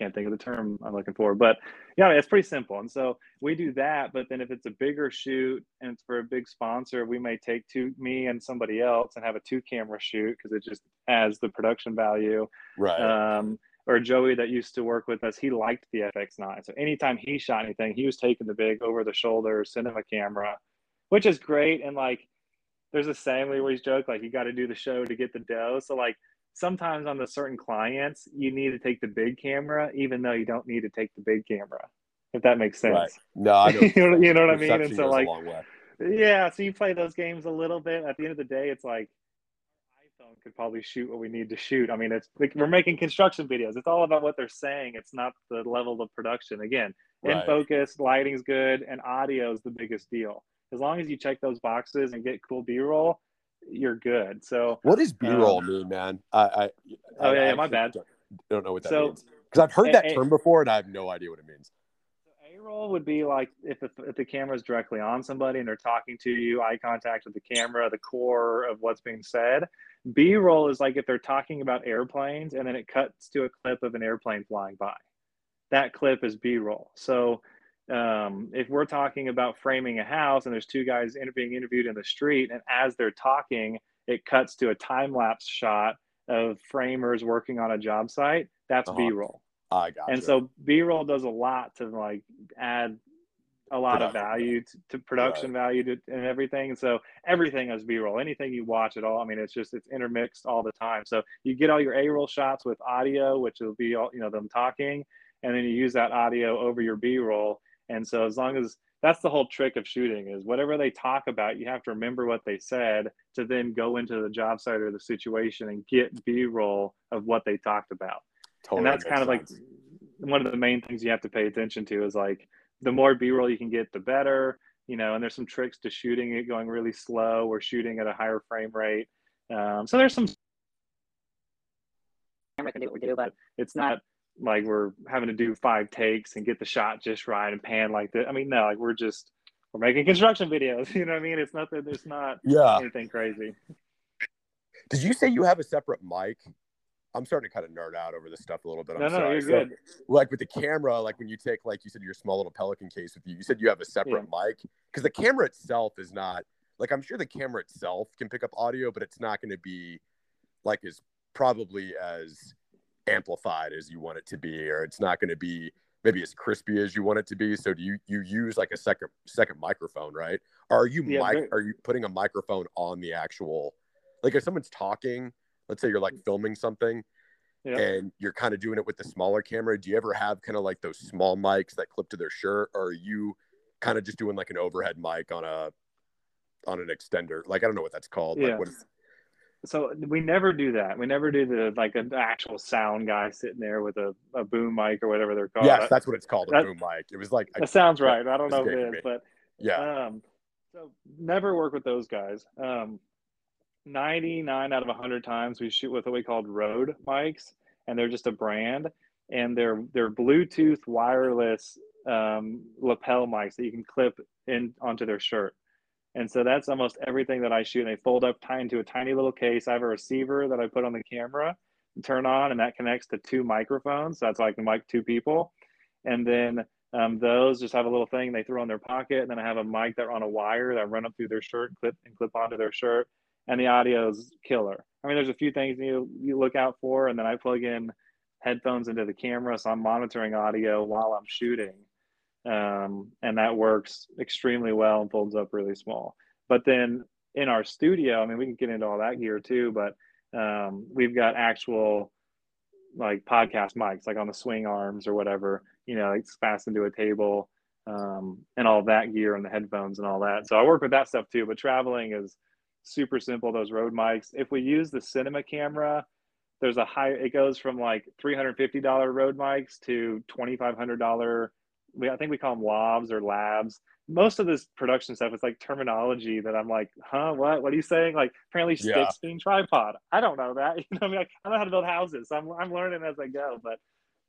can't think of the term I'm looking for, but yeah, it's pretty simple. And so we do that. But then if it's a bigger shoot and it's for a big sponsor, we may take two, me and somebody else, and have a two camera shoot because it just adds the production value. Right. Um, or Joey that used to work with us, he liked the FX9. So anytime he shot anything, he was taking the big over the shoulder cinema camera, which is great. And like, there's a saying we always joke, like, you got to do the show to get the dough. So, like, sometimes on the certain clients, you need to take the big camera, even though you don't need to take the big camera, if that makes sense. Right. No, I you, know, you know what I mean? And so, like, yeah, so you play those games a little bit. At the end of the day, it's like iPhone could probably shoot what we need to shoot. I mean, it's like we're making construction videos. It's all about what they're saying. It's not the level of production. Again, right. in focus, lighting's good, and audio is the biggest deal. As long as you check those boxes and get cool B-roll, you're good. So what does B-roll um, mean, man? I, I oh yeah, I, my bad. Don't, don't know what that so, means because I've heard that a, term before and I have no idea what it means. A-roll would be like if, if, if the camera is directly on somebody and they're talking to you, eye contact with the camera, the core of what's being said. B-roll is like if they're talking about airplanes and then it cuts to a clip of an airplane flying by. That clip is B-roll. So um, if we're talking about framing a house and there's two guys inter- being interviewed in the street, and as they're talking, it cuts to a time lapse shot of framers working on a job site. That's uh-huh. B-roll. I got. And so B-roll does a lot to like add a lot production. of value to, to production right. value to, and everything. And so everything is B-roll. Anything you watch at all, I mean, it's just it's intermixed all the time. So you get all your A-roll shots with audio, which will be all you know them talking, and then you use that audio over your B-roll and so as long as that's the whole trick of shooting is whatever they talk about, you have to remember what they said to then go into the job site or the situation and get B-roll of what they talked about. Totally and that's kind of sense. like one of the main things you have to pay attention to is like the more B-roll you can get, the better. You know, and there's some tricks to shooting it going really slow or shooting at a higher frame rate. Um, so there's some camera can do what we do, but it's not like we're having to do five takes and get the shot just right and pan like that. I mean, no, like we're just we're making construction videos. You know what I mean? It's not that it's not yeah anything crazy. Did you say you have a separate mic? I'm starting to kind of nerd out over this stuff a little bit. I'm no, no, sorry. you're good. like with the camera, like when you take, like you said, your small little Pelican case with you, you said you have a separate yeah. mic because the camera itself is not like I'm sure the camera itself can pick up audio, but it's not going to be like as probably as amplified as you want it to be, or it's not going to be maybe as crispy as you want it to be. So do you you use like a second second microphone, right? Or are you yeah, mic- are you putting a microphone on the actual like if someone's talking, let's say you're like filming something yeah. and you're kind of doing it with the smaller camera, do you ever have kind of like those small mics that clip to their shirt or are you kind of just doing like an overhead mic on a on an extender? Like I don't know what that's called. Yeah. Like what is so we never do that. We never do the like an actual sound guy sitting there with a, a boom mic or whatever they're called. Yes, that's what it's called, a that, boom mic. It was like that sounds right. I don't know if it is, but yeah. Um, so never work with those guys. Um, 99 out of 100 times we shoot with what we called Rode mics, and they're just a brand, and they're they're Bluetooth wireless um, lapel mics that you can clip in onto their shirt. And so that's almost everything that I shoot. And they fold up, tie into a tiny little case. I have a receiver that I put on the camera, and turn on, and that connects to two microphones. So that's like the mic two people. And then um, those just have a little thing they throw in their pocket. And then I have a mic that on a wire that run up through their shirt, clip and clip onto their shirt. And the audio is killer. I mean, there's a few things you you look out for, and then I plug in headphones into the camera, so I'm monitoring audio while I'm shooting um, and that works extremely well and folds up really small. But then in our studio, I mean, we can get into all that gear too, but um, we've got actual like podcast mics, like on the swing arms or whatever, you know, it's fastened to a table um, and all that gear and the headphones and all that. So I work with that stuff too, but traveling is super simple. Those Rode mics, if we use the cinema camera, there's a high, it goes from like $350 Rode mics to $2,500 we I think we call them labs or labs. Most of this production stuff is like terminology that I'm like, huh, what? What are you saying? Like apparently sticks yeah. mean tripod. I don't know that. You know, I mean, like, I know how to build houses. So I'm I'm learning as I go. But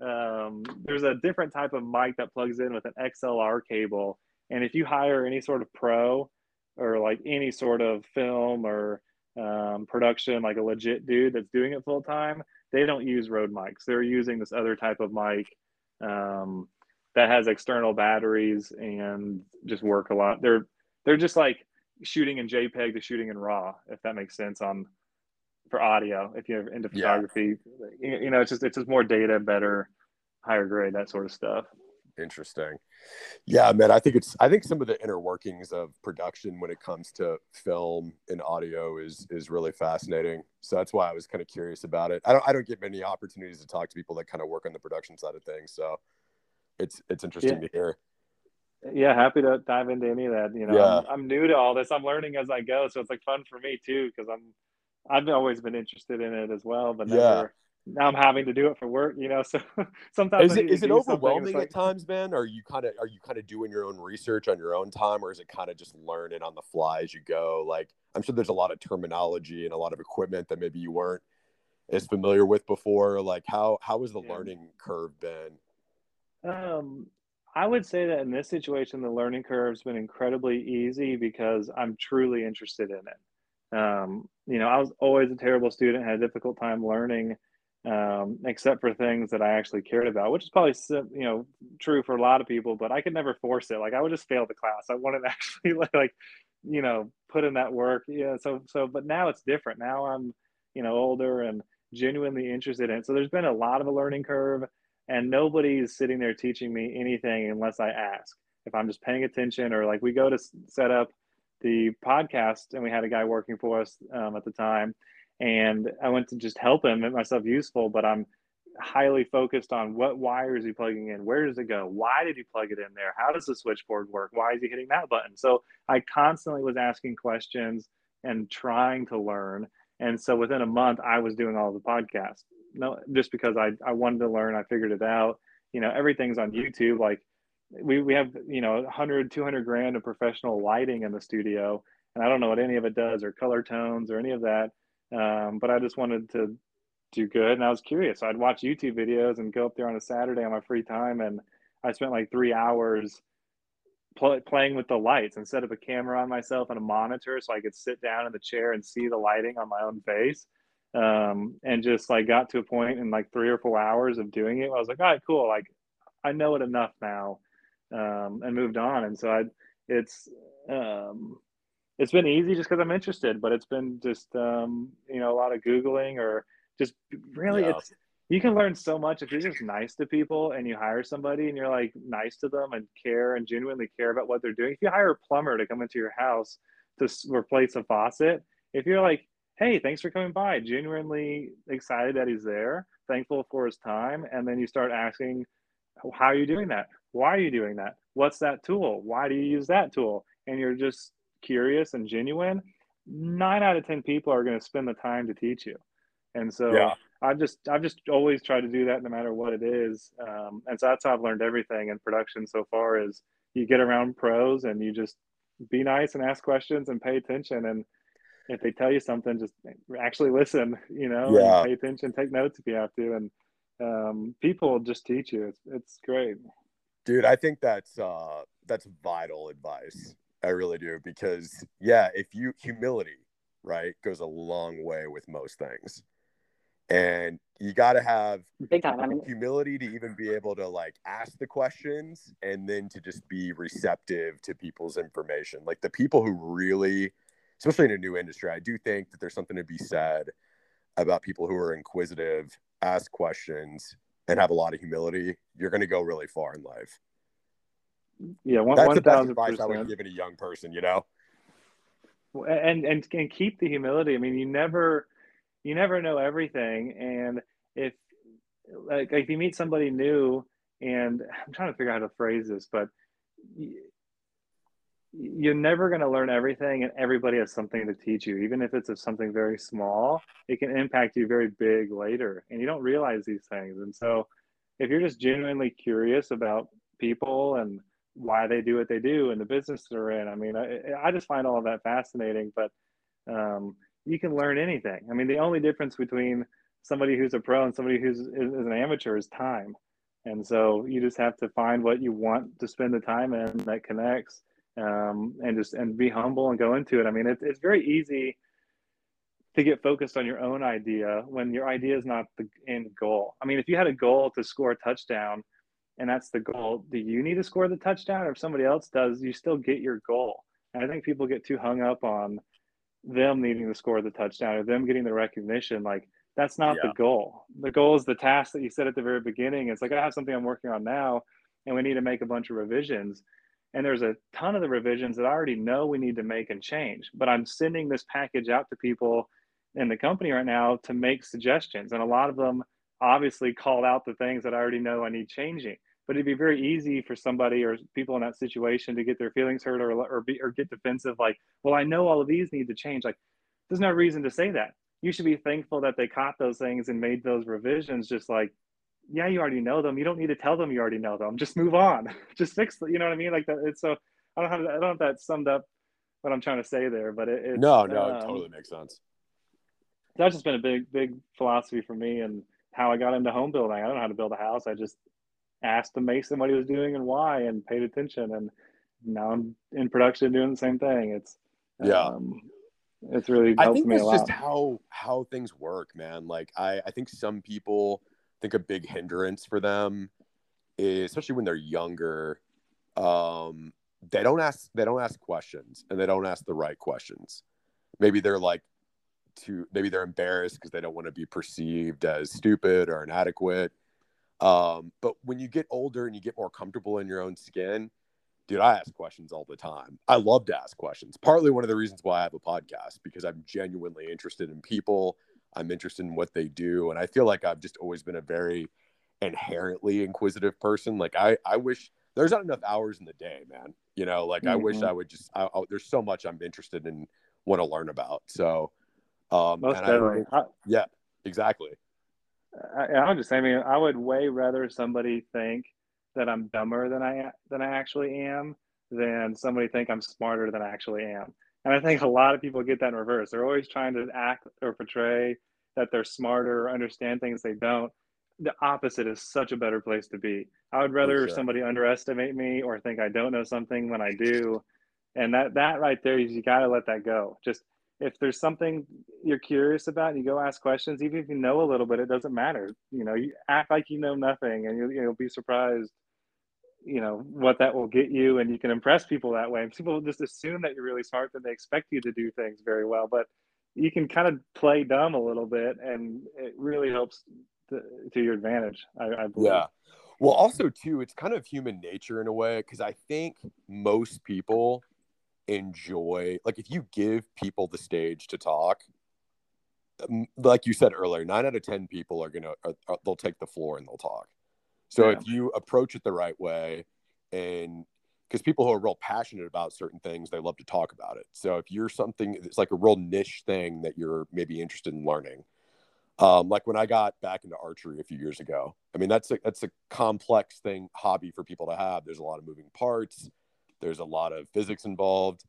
um, there's a different type of mic that plugs in with an XLR cable, and if you hire any sort of pro or like any sort of film or um, production, like a legit dude that's doing it full time, they don't use Rode mics. They're using this other type of mic. Um, that has external batteries and just work a lot. They're they're just like shooting in JPEG to shooting in RAW, if that makes sense on for audio if you're into photography. Yeah. you know it's just it's just more data better higher grade that sort of stuff. Interesting. Yeah man i think it's i think some of the inner workings of production when it comes to film and audio is is really fascinating. So that's why i was kind of curious about it. I don't i don't get many opportunities to talk to people that kind of work on the production side of things so it's it's interesting yeah. to hear yeah happy to dive into any of that you know yeah. I'm, I'm new to all this i'm learning as i go so it's like fun for me too because i'm I've always been interested in it as well, but never, yeah. now I'm having to do it for work, you know. So sometimes is it, is it overwhelming like, at times, man? Are you kind of are you kind of doing your own research on your own time, or is it kind of just learning on the fly as you go? Like I'm sure there's a lot of terminology and a lot of equipment that maybe you weren't as familiar with before. Like how how has the yeah. learning curve been? Um, I would say that in this situation, the learning curve's been incredibly easy because I'm truly interested in it. Um, you know, I was always a terrible student, had a difficult time learning, um, except for things that I actually cared about, which is probably you know true for a lot of people. But I could never force it. Like I would just fail the class. I wouldn't actually like, like you know put in that work. Yeah. So so, but now it's different. Now I'm you know older and genuinely interested in it. So there's been a lot of a learning curve, and nobody's sitting there teaching me anything unless I ask. If I'm just paying attention, or like we go to set up the podcast, and we had a guy working for us um, at the time, and I went to just help him make myself useful. But I'm highly focused on what wire is he plugging in, where does it go, why did he plug it in there, how does the switchboard work, why is he hitting that button? So I constantly was asking questions and trying to learn. And so within a month, I was doing all the podcasts. No, just because I, I wanted to learn, I figured it out. You know, everything's on YouTube. Like we, we have you know 100 200 grand of professional lighting in the studio and i don't know what any of it does or color tones or any of that um, but i just wanted to do good and i was curious so i'd watch youtube videos and go up there on a saturday on my free time and i spent like three hours pl- playing with the lights set up a camera on myself and a monitor so i could sit down in the chair and see the lighting on my own face um, and just like got to a point in like three or four hours of doing it i was like all right cool like i know it enough now um, and moved on. And so I, it's um, it's been easy just because I'm interested, but it's been just um, you know a lot of googling or just really yeah. it's you can learn so much if you're just nice to people and you hire somebody and you're like nice to them and care and genuinely care about what they're doing. If you hire a plumber to come into your house to replace a faucet, if you're like, hey, thanks for coming by, genuinely excited that he's there, thankful for his time, and then you start asking, how are you doing that? Why are you doing that? What's that tool? Why do you use that tool? And you're just curious and genuine. Nine out of 10 people are going to spend the time to teach you. And so yeah. I've just, I've just always tried to do that no matter what it is. Um, and so that's how I've learned everything in production so far is you get around pros and you just be nice and ask questions and pay attention. And if they tell you something, just actually listen, you know, yeah. pay attention, take notes if you have to. And um, people just teach you. It's, it's great. Dude, I think that's uh that's vital advice. I really do because yeah, if you humility, right, goes a long way with most things. And you got to have big time I mean, humility to even be able to like ask the questions and then to just be receptive to people's information. Like the people who really especially in a new industry, I do think that there's something to be said about people who are inquisitive, ask questions, and have a lot of humility, you're going to go really far in life. Yeah, one, that's 1, the best advice I would give it a young person. You know, and and and keep the humility. I mean, you never you never know everything, and if like if you meet somebody new, and I'm trying to figure out how to phrase this, but you're never going to learn everything and everybody has something to teach you. Even if it's of something very small it can impact you very big later and you don't realize these things. And so if you're just genuinely curious about people and why they do what they do and the business they're in i mean i, I just find all of that fascinating but um, you can learn anything. I mean the only difference between somebody who's a pro and somebody who's is, is an amateur is time. And so you just have to find what you want to spend the time in that connects um, and just and be humble and go into it. I mean, it's it's very easy to get focused on your own idea when your idea is not the end goal. I mean, if you had a goal to score a touchdown and that's the goal, do you need to score the touchdown or if somebody else does, you still get your goal. And I think people get too hung up on them needing to score the touchdown or them getting the recognition. Like that's not yeah. the goal. The goal is the task that you said at the very beginning. It's like I have something I'm working on now and we need to make a bunch of revisions and there's a ton of the revisions that I already know we need to make and change. But I'm sending this package out to people in the company right now to make suggestions. And a lot of them obviously called out the things that I already know I need changing. But it'd be very easy for somebody or people in that situation to get their feelings hurt or, or, be, or get defensive, like, well, I know all of these need to change. Like, there's no reason to say that. You should be thankful that they caught those things and made those revisions, just like yeah, you already know them. You don't need to tell them you already know them. Just move on. Just fix. You know what I mean? Like that. It's so I don't have I don't know if that summed up what I'm trying to say there, but it, no, no, um, it totally makes sense. That's just been a big, big philosophy for me and how I got into home building. I don't know how to build a house. I just asked the mason what he was doing and why, and paid attention. And now I'm in production doing the same thing. It's yeah. Um, it's really I think it's just how how things work, man. Like I I think some people think a big hindrance for them is especially when they're younger um, they don't ask they don't ask questions and they don't ask the right questions. Maybe they're like too maybe they're embarrassed because they don't want to be perceived as stupid or inadequate. Um, but when you get older and you get more comfortable in your own skin dude i ask questions all the time. I love to ask questions. Partly one of the reasons why i have a podcast because i'm genuinely interested in people I'm interested in what they do. And I feel like I've just always been a very inherently inquisitive person. Like I, I wish there's not enough hours in the day, man. You know, like mm-hmm. I wish mm-hmm. I would just, I, I, there's so much I'm interested in, want to learn about. So, um, Most definitely. I, yeah, exactly. I, I'm just saying, I mean, I would way rather somebody think that I'm dumber than I, than I actually am than somebody think I'm smarter than I actually am. And I think a lot of people get that in reverse. They're always trying to act or portray that they're smarter or understand things they don't. The opposite is such a better place to be. I would rather sure. somebody underestimate me or think I don't know something when I do. And that that right there is you got to let that go. Just if there's something you're curious about you go ask questions, even if you know a little bit, it doesn't matter. You know, you act like you know nothing and you'll, you'll be surprised you know what that will get you and you can impress people that way. And people just assume that you're really smart that they expect you to do things very well but you can kind of play dumb a little bit and it really helps to, to your advantage I, I believe. Yeah. Well also too it's kind of human nature in a way because i think most people enjoy like if you give people the stage to talk like you said earlier nine out of ten people are gonna are, they'll take the floor and they'll talk so yeah. if you approach it the right way, and because people who are real passionate about certain things, they love to talk about it. So if you're something, it's like a real niche thing that you're maybe interested in learning. Um, like when I got back into archery a few years ago, I mean that's a that's a complex thing hobby for people to have. There's a lot of moving parts. There's a lot of physics involved,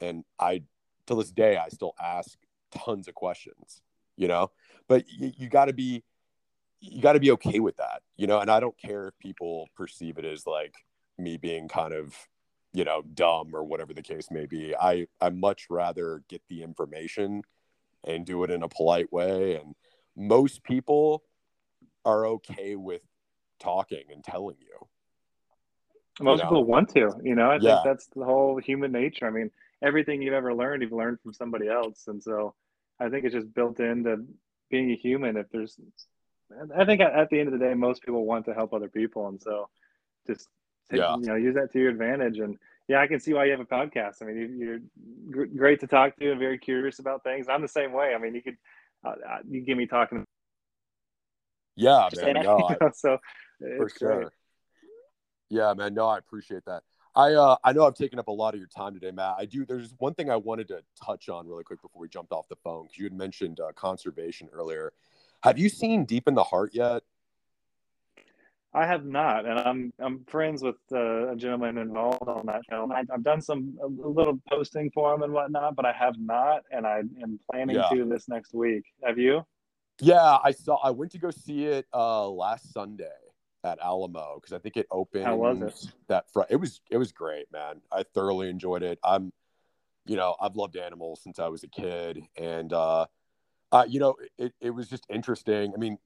and I, to this day, I still ask tons of questions. You know, but you, you got to be you got to be okay with that, you know. And I don't care if people perceive it as like me being kind of, you know, dumb or whatever the case may be. I I much rather get the information and do it in a polite way. And most people are okay with talking and telling you. Most you know? people want to, you know. I yeah. think that's the whole human nature. I mean, everything you've ever learned, you've learned from somebody else, and so I think it's just built into being a human. If there's I think at the end of the day, most people want to help other people, and so just take, yeah. you know use that to your advantage. And yeah, I can see why you have a podcast. I mean, you, are great to talk to and very curious about things. I'm the same way. I mean, you could uh, uh you give me talking. Yeah, man. No, I, so for sure. Great. Yeah, man. No, I appreciate that. I uh, I know I've taken up a lot of your time today, Matt. I do. There's one thing I wanted to touch on really quick before we jumped off the phone because you had mentioned uh, conservation earlier. Have you seen Deep in the Heart yet? I have not, and I'm I'm friends with uh, a gentleman involved on that film. I, have done some a little posting for him and whatnot, but I have not, and I am planning yeah. to this next week. Have you? Yeah, I saw. I went to go see it uh, last Sunday at Alamo because I think it opened. How was it? That fr- it was it was great, man. I thoroughly enjoyed it. I'm, you know, I've loved animals since I was a kid, and uh, uh, you know, it it was just interesting. I mean,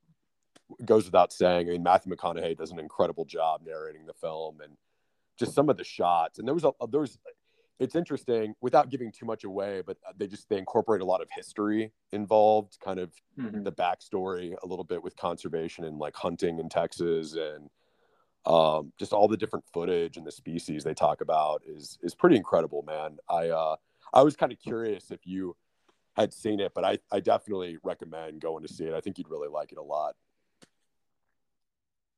goes without saying. I mean, Matthew McConaughey does an incredible job narrating the film, and just some of the shots. And there was a there was. It's interesting without giving too much away, but they just they incorporate a lot of history involved, kind of mm-hmm. the backstory a little bit with conservation and like hunting in Texas and um, just all the different footage and the species they talk about is is pretty incredible, man. I uh, I was kind of curious if you had seen it, but I I definitely recommend going to see it. I think you'd really like it a lot.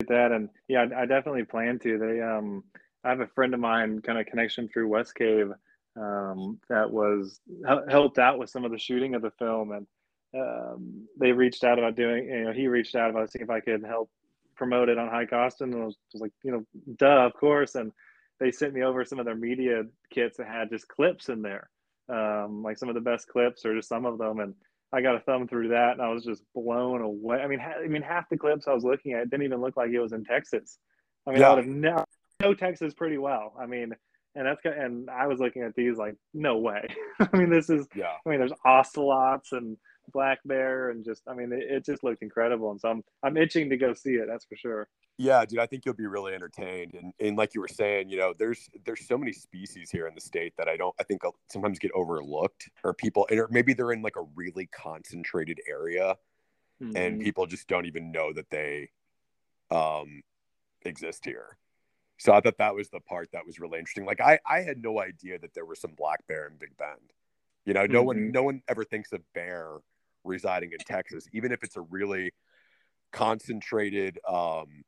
That and yeah i definitely plan to. They um i have a friend of mine kind of connection through Westcave um that was helped out with some of the shooting of the film and um they reached out about doing you know he reached out about seeing if i could help promote it on Hike Austin and I was just like you know duh of course and they sent me over some of their media kits that had just clips in there um like some of the best clips or just some of them and I got a thumb through that, and I was just blown away. I mean, ha- I mean, half the clips I was looking at didn't even look like it was in Texas. I mean, yeah. I would have know, know Texas pretty well. I mean, and that's and I was looking at these like, no way. I mean, this is. Yeah. I mean, there's ocelots and black bear, and just, I mean, it, it just looked incredible, and so I'm I'm itching to go see it. That's for sure. Yeah, dude, I think you'll be really entertained. And and like you were saying, you know, there's there's so many species here in the state that I don't I think sometimes get overlooked or people or maybe they're in like a really concentrated area mm-hmm. and people just don't even know that they um exist here. So I thought that was the part that was really interesting. Like I I had no idea that there was some black bear in Big Bend. You know, no mm-hmm. one no one ever thinks of bear residing in Texas, even if it's a really concentrated um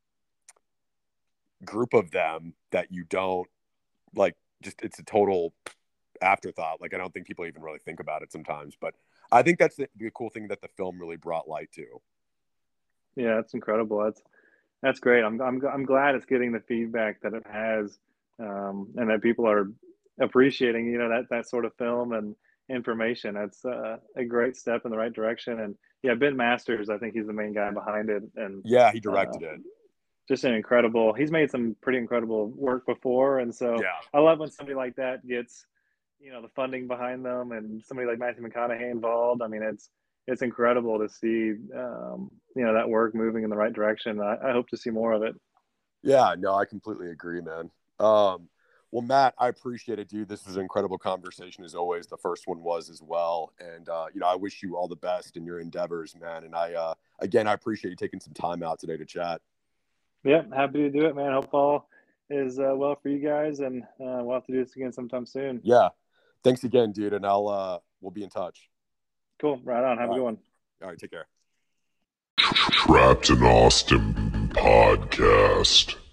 group of them that you don't like just it's a total afterthought. Like i don't think people even really think about it sometimes but i think that's the, the cool thing that the film really brought light to. Yeah that's incredible. That's that's great. I'm i'm, I'm glad it's getting the feedback that it has um, and that people are appreciating you know that that sort of film and information that's uh, a great step in the right direction and yeah ben masters i think he's the main guy behind it and yeah he directed uh, it just an incredible. He's made some pretty incredible work before, and so yeah. I love when somebody like that gets, you know, the funding behind them, and somebody like Matthew McConaughey involved. I mean, it's it's incredible to see, um, you know, that work moving in the right direction. I, I, hope to see more of it. Yeah, no, I completely agree, man. Um, well, Matt, I appreciate it, dude. This was an incredible conversation as always. The first one was as well, and uh, you know, I wish you all the best in your endeavors, man. And I, uh, again, I appreciate you taking some time out today to chat. Yeah, happy to do it, man. Hope all is uh, well for you guys, and uh, we'll have to do this again sometime soon. Yeah, thanks again, dude, and I'll uh, we'll be in touch. Cool. Right on. Have all a good right. one. All right. Take care. Trapped in Austin podcast.